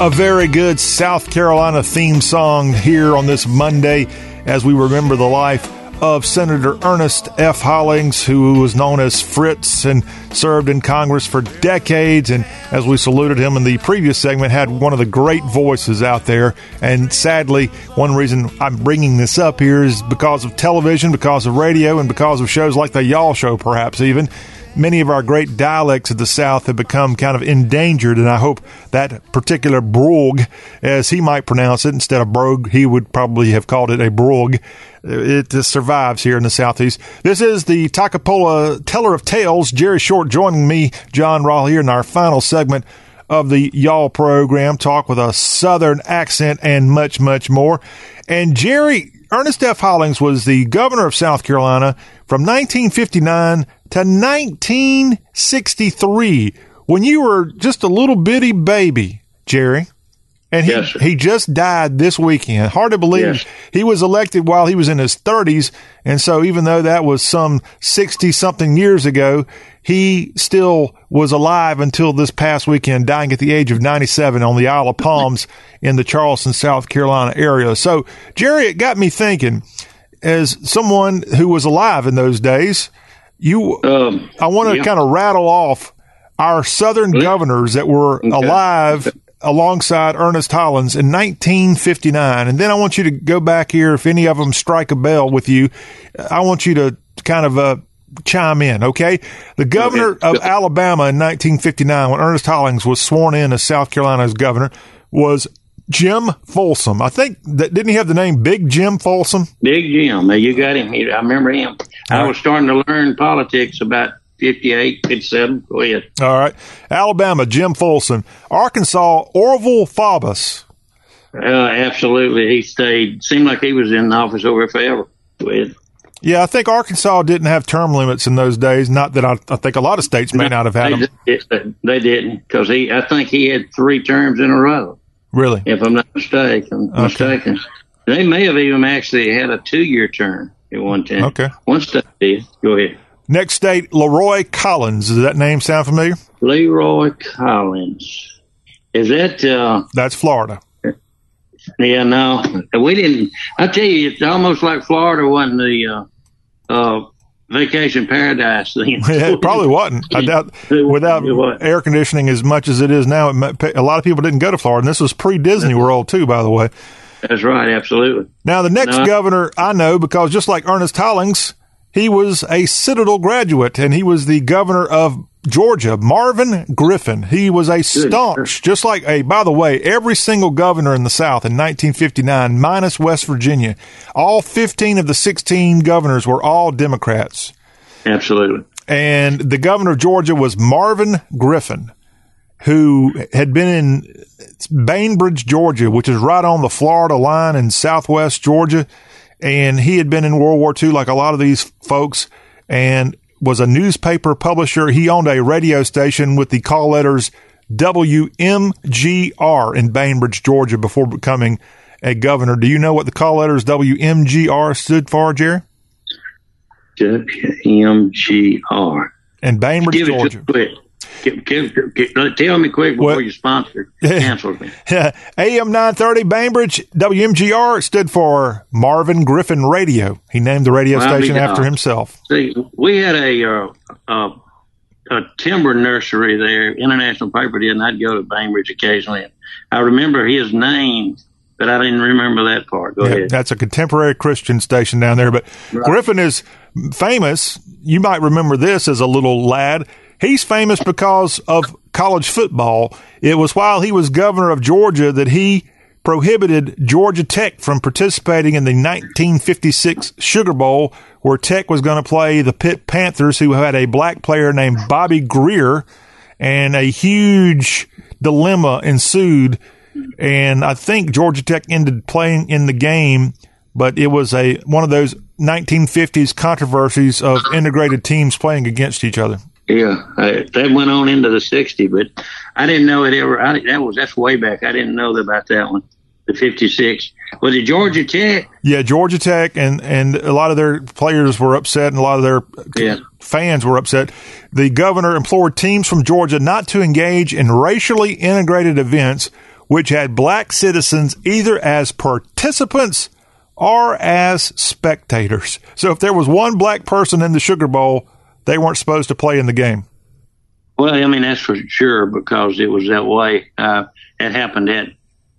A very good South Carolina theme song here on this Monday as we remember the life of Senator Ernest F. Hollings, who was known as Fritz and served in Congress for decades. And as we saluted him in the previous segment, had one of the great voices out there. And sadly, one reason I'm bringing this up here is because of television, because of radio, and because of shows like the Y'all Show, perhaps even many of our great dialects of the South have become kind of endangered, and I hope that particular brogue, as he might pronounce it, instead of brogue, he would probably have called it a brogue. It survives here in the Southeast. This is the Toccopola Teller of Tales. Jerry Short joining me, John Rawl, here in our final segment of the Y'all program, talk with a Southern accent and much, much more. And Jerry, Ernest F. Hollings was the governor of South Carolina from 1959 to 1963 when you were just a little bitty baby, Jerry. And he, Yes, he just died this weekend. Hard to believe Yes. he was elected while he was in his 30s. And so, even though that was some 60 something years ago, he still was alive until this past weekend, dying at the age of 97 on the Isle of Palms in the Charleston, South Carolina area. So, Jerry, it got me thinking as someone who was alive in those days, you, I want to Um, yeah. kind of rattle off our Southern governors that were alive alongside Ernest Hollins in 1959. And then I want you to go back here. If any of them strike a bell with you, I want you to kind of, uh, chime in. Okay. The governor of Alabama in 1959, when Ernest Hollings was sworn in as South Carolina's governor, was Jim Folsom. I think that didn't he have the name Big Jim Folsom? Big Jim. You got him. I remember him. I was starting to learn politics about 58, 57. Go ahead. All right. Alabama, Jim Folsom. Arkansas, Orval Faubus. Uh, absolutely. He stayed. Seemed like he was in the office over forever. Go ahead. Yeah, I think Arkansas didn't have term limits in those days. Not that I, I think a lot of states may not have had them. They, did- they didn't because he. I think he had three terms in a row. Really? If I'm not mistaken. Mistaken. They may have even actually had a two-year term at one time. Okay. One state did. Go ahead. Next state, Leroy Collins. Does that name sound familiar? Leroy Collins. Is that? uh That's Florida. Yeah, no, we didn't. I tell you, it's almost like Florida wasn't the uh, uh, vacation paradise then. Yeah, it probably wasn't. I doubt without air conditioning as much as it is now. It a lot of people didn't go to Florida, and this was pre Disney World too, by the way. That's right, absolutely. Now, the next No. governor I know because just like Ernest Hollings, he was a Citadel graduate and he was the governor of Georgia, Marvin Griffin. He was a staunch, just like a, by the way, every single governor in the South in 1959, minus West Virginia, all 15 of the 16 governors were all Democrats. Absolutely. And the governor of Georgia was Marvin Griffin, who had been in Bainbridge, Georgia, which is right on the Florida line in southwest Georgia. And he had been in World War II, like a lot of these folks, and was a newspaper publisher. He owned a radio station with the call letters WMGR in Bainbridge, Georgia, before becoming a governor. Do you know what the call letters WMGR stood for, Jerry? WMGR. In Bainbridge, Give it to Georgia. Me quick. Give, give, give- tell me quick before your sponsor cancels me. AM 930 Bainbridge, WMGR stood for Marvin Griffin Radio. He named the radio Well, I station mean, after uh, himself. See, we had a uh, uh, a timber nursery there. International paper did, and I'd go to Bainbridge occasionally. I remember his name, but I didn't remember that part. Go Yeah, ahead. that's a contemporary Christian station down there. But Griffin is famous. You might remember this as a little lad. He's famous because of college football. It was while he was governor of Georgia that he prohibited Georgia Tech from participating in the 1956 Sugar Bowl, where Tech was going to play the Pitt Panthers, who had a black player named Bobby Grier, and a huge dilemma ensued. And I think Georgia Tech ended playing in the game, but it was a one of those 1950s controversies of integrated teams playing against each other. Yeah, I, that went on into the '60s, but I didn't know it ever. I, that was that's way back. I didn't know about that one. The '56 was it Georgia Tech? Yeah, Georgia Tech and and a lot of their players were upset, and a lot of their Yeah. fans were upset. The governor implored teams from Georgia not to engage in racially integrated events which had black citizens either as participants or as spectators. So if there was one black person in the Sugar Bowl, they weren't supposed to play in the game. Well, I mean that's for sure because it was that way. Uh, it happened at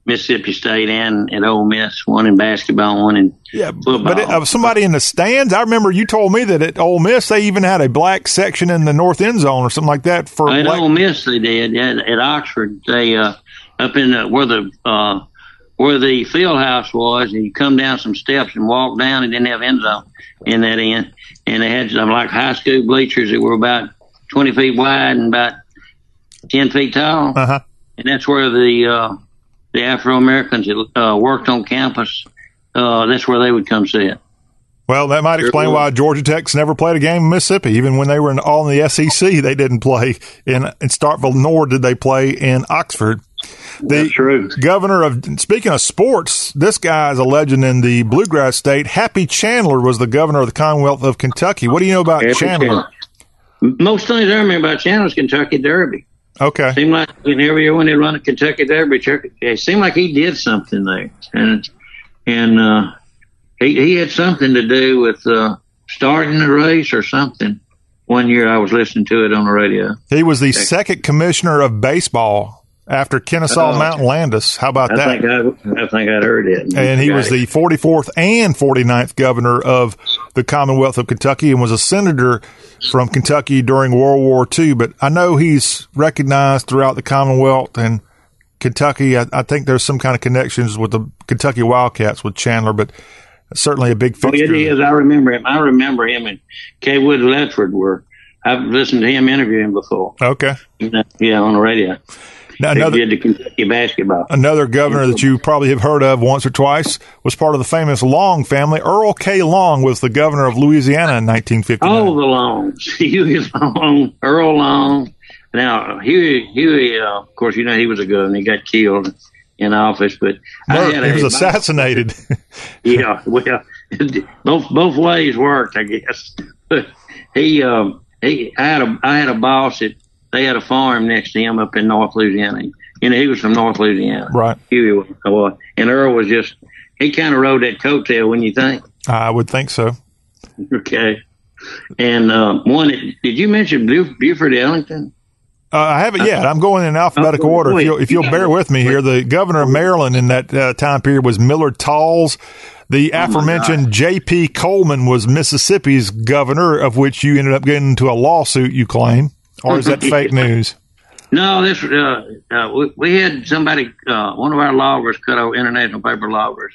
Mississippi State and at Ole Miss, one in basketball, one in Yeah, football. But it, uh, somebody in the stands, I remember you told me that at Ole Miss they even had a black section in the north end zone or something like that for At black. Ole Miss, they did. At, at Oxford, they uh, up in the, where the uh, where the field house was, and you come down some steps and walk down, and didn't have end zone in that end, and they had some like high school bleachers that were about twenty feet wide and about ten feet tall. Uh-huh. and that's where the uh, the Afro Americans that uh, worked on campus. Uh, that's where they would come see it. Well, that might explain why Georgia Tech's never played a game in Mississippi. Even when they were in, all in the SEC, they didn't play in, in Starkville, nor did they play in Oxford. The true. governor of, speaking of sports, this guy is a legend in the bluegrass state. Happy Chandler was the governor of the Commonwealth of Kentucky. What do you know about Happy Chandler? Most things I remember about Chandler is Kentucky Derby. Okay. Seemed like in every year when they run a Kentucky Derby, it seemed like he did something there, and and uh, he he had something to do with uh, starting the race or something. One year I was listening to it on the radio. He was the second commissioner of baseball after Kennesaw Oh. Mountain Landis. How about I that? think I, I think I'd heard it. and he was the 44th and 49th governor of the Commonwealth of Kentucky and was a senator from Kentucky during World War II. But I know he's recognized throughout the Commonwealth and Kentucky. I, I think there's some kind of connections with the Kentucky Wildcats with Chandler, but certainly a big Oh, fixture. it is. I remember him. I remember him and Cawood Ledford were. I've listened to him interview him before. Okay. Yeah, on the radio. Now, another- did the Kentucky basketball. Another governor that you probably have heard of once or twice was part of the famous Long family. Earl K. Long was the governor of Louisiana in 1959. All the Longs, Huey Long, Earl Long. Now Huey, Huey, uh, of course, you know he was a governor. He got killed in office, but I Mur- had he was a- assassinated. yeah, well, both both ways worked, I guess. But he, um, he, I had a, I had a boss that they had a farm next to him up in North Louisiana. You know, he was from North Louisiana. Right. Huey was, and Earl was just, he kind of rode that coattail, when you think. I would think so. Okay. And uh, one, did you mention Buford Ellington? Uh, I haven't yet. I'm going in alphabetical Oh, order. If you'll, if you'll bear with me here, the governor of Maryland in that uh, time period was Millard Tawes. The Oh, aforementioned J.P. Coleman was Mississippi's governor, of which you ended up getting into a lawsuit, you claim. Or is that fake news? No, this uh, uh, we, we had somebody, uh, one of our loggers, cut over international paper loggers,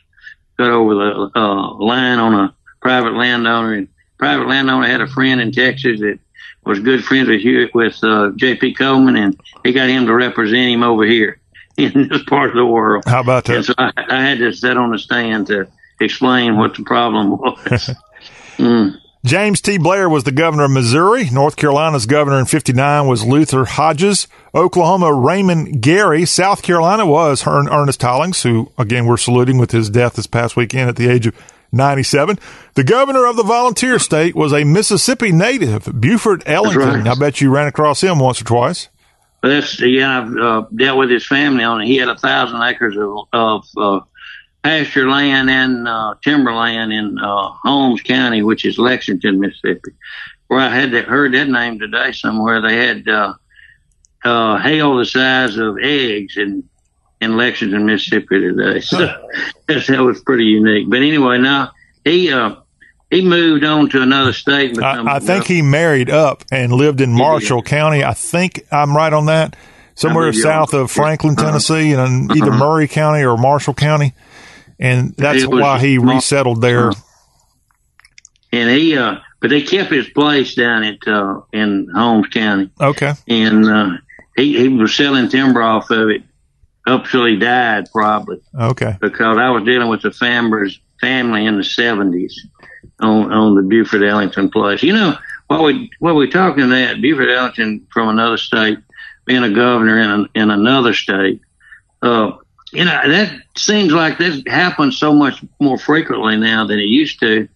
cut over the uh, line on a private landowner, and private landowner had a friend in Texas that was good friends with with uh, J.P. Coleman, and he got him to represent him over here in this part of the world. How about that? And so I, I had to sit on the stand to explain what the problem was. Mm. James T. Blair was the governor of Missouri. North Carolina's governor in 59 was Luther Hodges. Oklahoma, Raymond Gary. South Carolina was Ernest Hollings, who, again, we're saluting with his death this past weekend at the age of 97. The governor of the volunteer state was a Mississippi native, Buford Ellington. right. I bet you ran across him once or twice. That's yeah. I've uh, dealt with his family on it. He had a thousand acres of, of uh, pasture land and uh, timberland in uh, Holmes County, which is Lexington, Mississippi. Where I had that, heard that name today somewhere. They had uh, uh, hail the size of eggs in in Lexington, Mississippi today. So that's, that was pretty unique. But anyway, now he uh, he moved on to another state. I, I think he married up and lived in Marshall County. I think I'm right on that. Somewhere south of Franklin, Uh-huh. Tennessee, in either Uh-huh. Murray County or Marshall County. And that's was why he resettled there. and he uh but they kept his place down at uh in Holmes County Okay. and uh he he was selling timber off of it up till he died probably Okay. because I was dealing with the Fambers family in the seventies on on the Buford Ellington place. You know what we what we talking that Buford Ellington from another state being a governor in a, in another state. Uh, you know that seems like that happens so much more frequently now than it used to,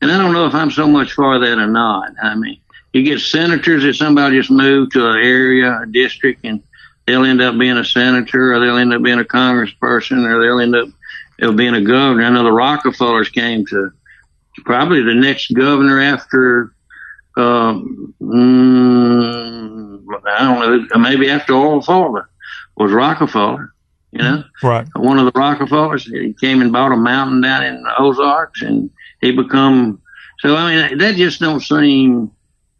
and I don't know if I'm so much for that or not. I mean, you get senators that somebody just moved to an area, a district, and they'll end up being a senator, or they'll end up being a congressperson, or they'll end up they'll being a governor. I know the Rockefellers came to probably the next governor after. Um, mm, I don't know, maybe after Orval Faubus was Rockefeller. You know, Right. one of the Rockefellers. He came and bought a mountain down in the Ozarks, and he become. So I mean, that just don't seem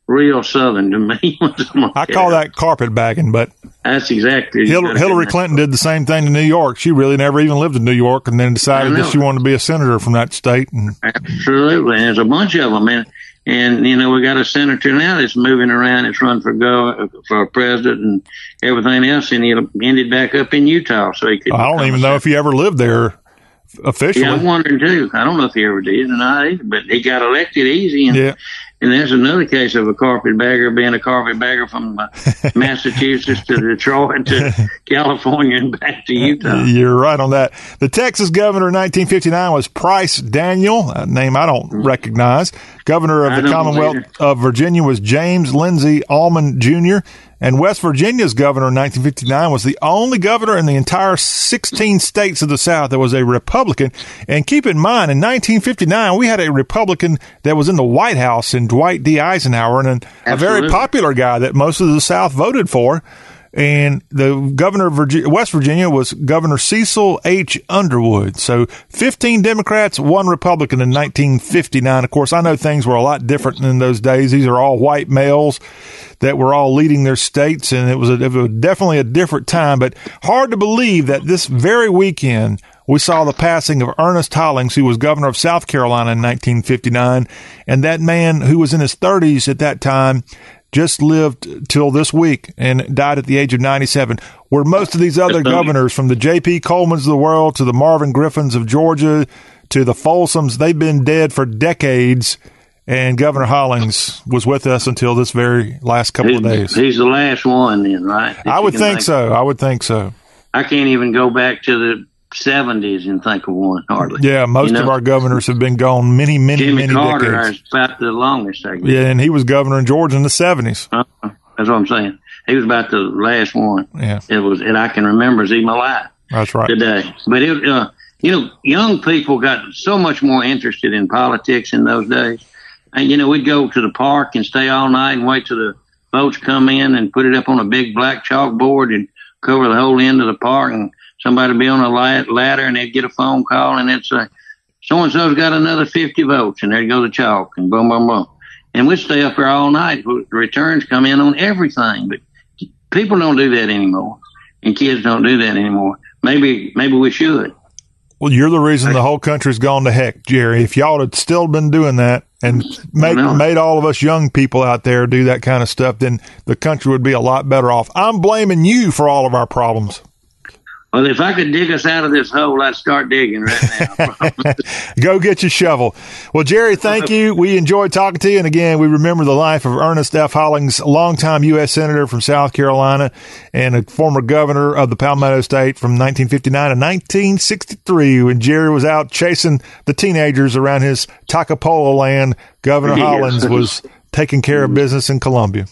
real Southern to me. I call that carpetbagging, but that's exactly Hillary, Hillary Clinton did the same thing in New York. She really never even lived in New York, and then decided that she wanted to be a senator from that state. And Absolutely, and there's a bunch of them, and and you know we got a senator now that's moving around, that's run for go for president and everything else, and he ended back up in Utah, so he could. I don't even know if he ever lived there officially. Yeah, I'm wondering too. I don't know if he ever did or not either, but he got elected easy. And, Yeah. And there's another case of a carpetbagger being a carpetbagger from uh, Massachusetts to Detroit to California and back to Utah. You're right on that. The Texas governor in 1959 was Price Daniel, a name I don't recognize. Governor. Of the Commonwealth either. of Virginia was James Lindsay Almond Jr. And West Virginia's governor in 1959 was the only governor in the entire 16 states of the South that was a Republican. And keep in mind, in 1959, we had a Republican that was in the White House in Dwight D. Eisenhower and a very popular guy that most of the South voted for. And the governor of Virginia, West Virginia was Governor Cecil H. Underwood. So 15 Democrats, one Republican in 1959. Of course, I know things were a lot different in those days. These are all white males that were all leading their states, and it was, a, it was definitely a different time. But hard to believe that this very weekend we saw the passing of Ernest Hollings, who was governor of South Carolina in 1959, and that man who was in his 30s at that time just lived till this week and died at the age of 97. Where most of these other governors, from the J.P. Colemans of the world to the Marvin Griffins of Georgia to the Folsoms, they've been dead for decades. And Governor Hollings was with us until this very last couple of days. He's the last one, then, right? That I would think so. I would think so. I can't even go back to the 70s and think of one, hardly. Yeah, most You know? of our governors have been gone many, many, Jimmy many Carter decades. is about the longest, I guess. Yeah, and he was governor in Georgia in the 70s. Uh-uh. That's what I'm saying. He was about the last one. Yeah. It was, and I can remember as even alive That's right. today. But it, uh, you know, young people got so much more interested in politics in those days. And you know, we'd go to the park and stay all night and wait till the boats come in and put it up on a big black chalkboard and cover the whole end of the park. And somebody would be on a ladder and they'd get a phone call and they'd say, so and so's got another 50 votes. And there'd go the chalk and boom, boom, boom. And we'd stay up there all night. The returns come in on everything. But people don't do that anymore. And kids don't do that anymore. Maybe, maybe we should. Well, you're the reason the whole country's gone to heck, Jerry. If y'all had still been doing that and made made all of us young people out there do that kind of stuff, then the country would be a lot better off. I'm blaming you for all of our problems. Well, if I could dig us out of this hole, I'd start digging right now. Go get your shovel. Well, Jerry, thank uh-huh. you. We enjoyed talking to you. And again, we remember the life of Ernest F. Hollings, longtime U.S. Senator from South Carolina and a former governor of the Palmetto State from 1959 to 1963 when Jerry was out chasing the teenagers around his Toccopola land. Governor Yes. Hollings was taking care of business in Columbia.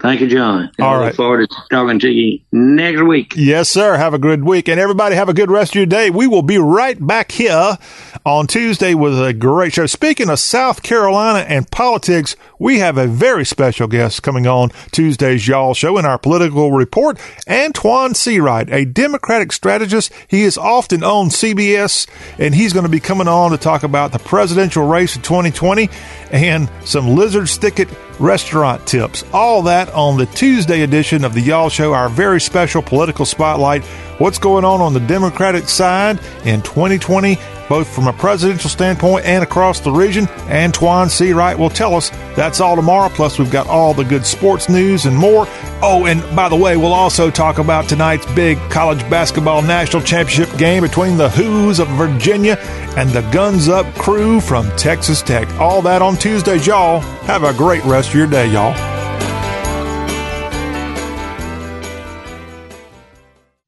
Thank you, John. All I right. look forward to talking to you next week. Yes, sir. Have a good week. And everybody have a good rest of your day. We will be right back here on Tuesday with a great show. Speaking of South Carolina and politics, we have a very special guest coming on Tuesday's Y'all Show in our political report. Antjuan Seawright, a Democratic strategist. He is often on CBS, and he's going to be coming on to talk about the presidential race in 2020 and some lizard sticket restaurant tips. All that on the Tuesday edition of the Y'all Show, our very special political spotlight. What's going on on the Democratic side in 2020, both from a presidential standpoint and across the region? Antjuan Seawright will tell us. That's all tomorrow. Plus, we've got all the good sports news and more. Oh, and by the way, we'll also talk about tonight's big college basketball national championship game between the Hoos of Virginia and the Guns Up crew from Texas Tech. All that on Tuesdays, y'all. Have a great rest of your day, y'all.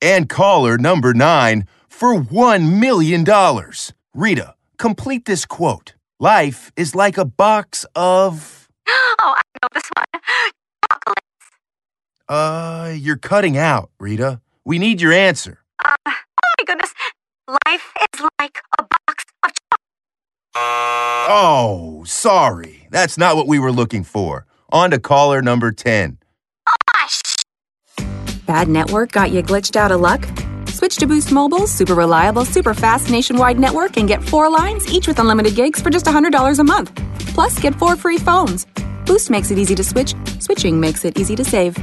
and caller number nine for $1 million. Rita, complete this quote. Life is like a box of. Oh, I know this one. Chocolates. Uh, you're cutting out, Rita. We need your answer. Uh, oh my goodness. Life is like a box of Oh, sorry. That's not what we were looking for. On to caller number 10. Oh, Bad network got you glitched out of luck? Switch to Boost Mobile's super reliable, super fast nationwide network and get four lines, each with unlimited gigs for just $100 a month. Plus, get four free phones. Boost makes it easy to switch, switching makes it easy to save.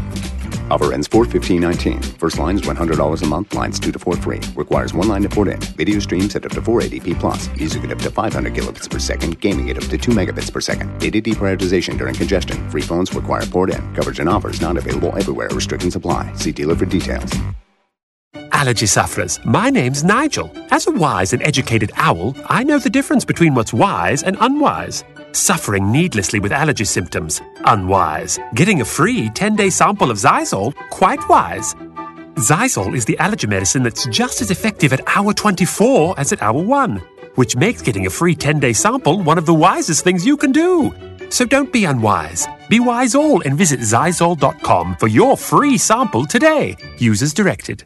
Offer ends 41519. First line is $100 a month. Lines 2 to 4 free. Requires one line to port in. Video streams at up to 480p plus. Music at up to 500 kilobits per second. Gaming at up to 2 megabits per second. Data deprioritization during congestion. Free phones require port in. Coverage and offers not available everywhere. Restrictions apply. See dealer for details. Allergy sufferers, my name's Nigel. As a wise and educated owl, I know the difference between what's wise and unwise. Suffering needlessly with allergy symptoms, unwise. Getting a free 10 day sample of Xyzal, quite wise. Xyzal is the allergy medicine that's just as effective at hour 24 as at hour 1, which makes getting a free 10 day sample one of the wisest things you can do. So don't be unwise. Be wise all and visit Xyzal.com for your free sample today. Users directed.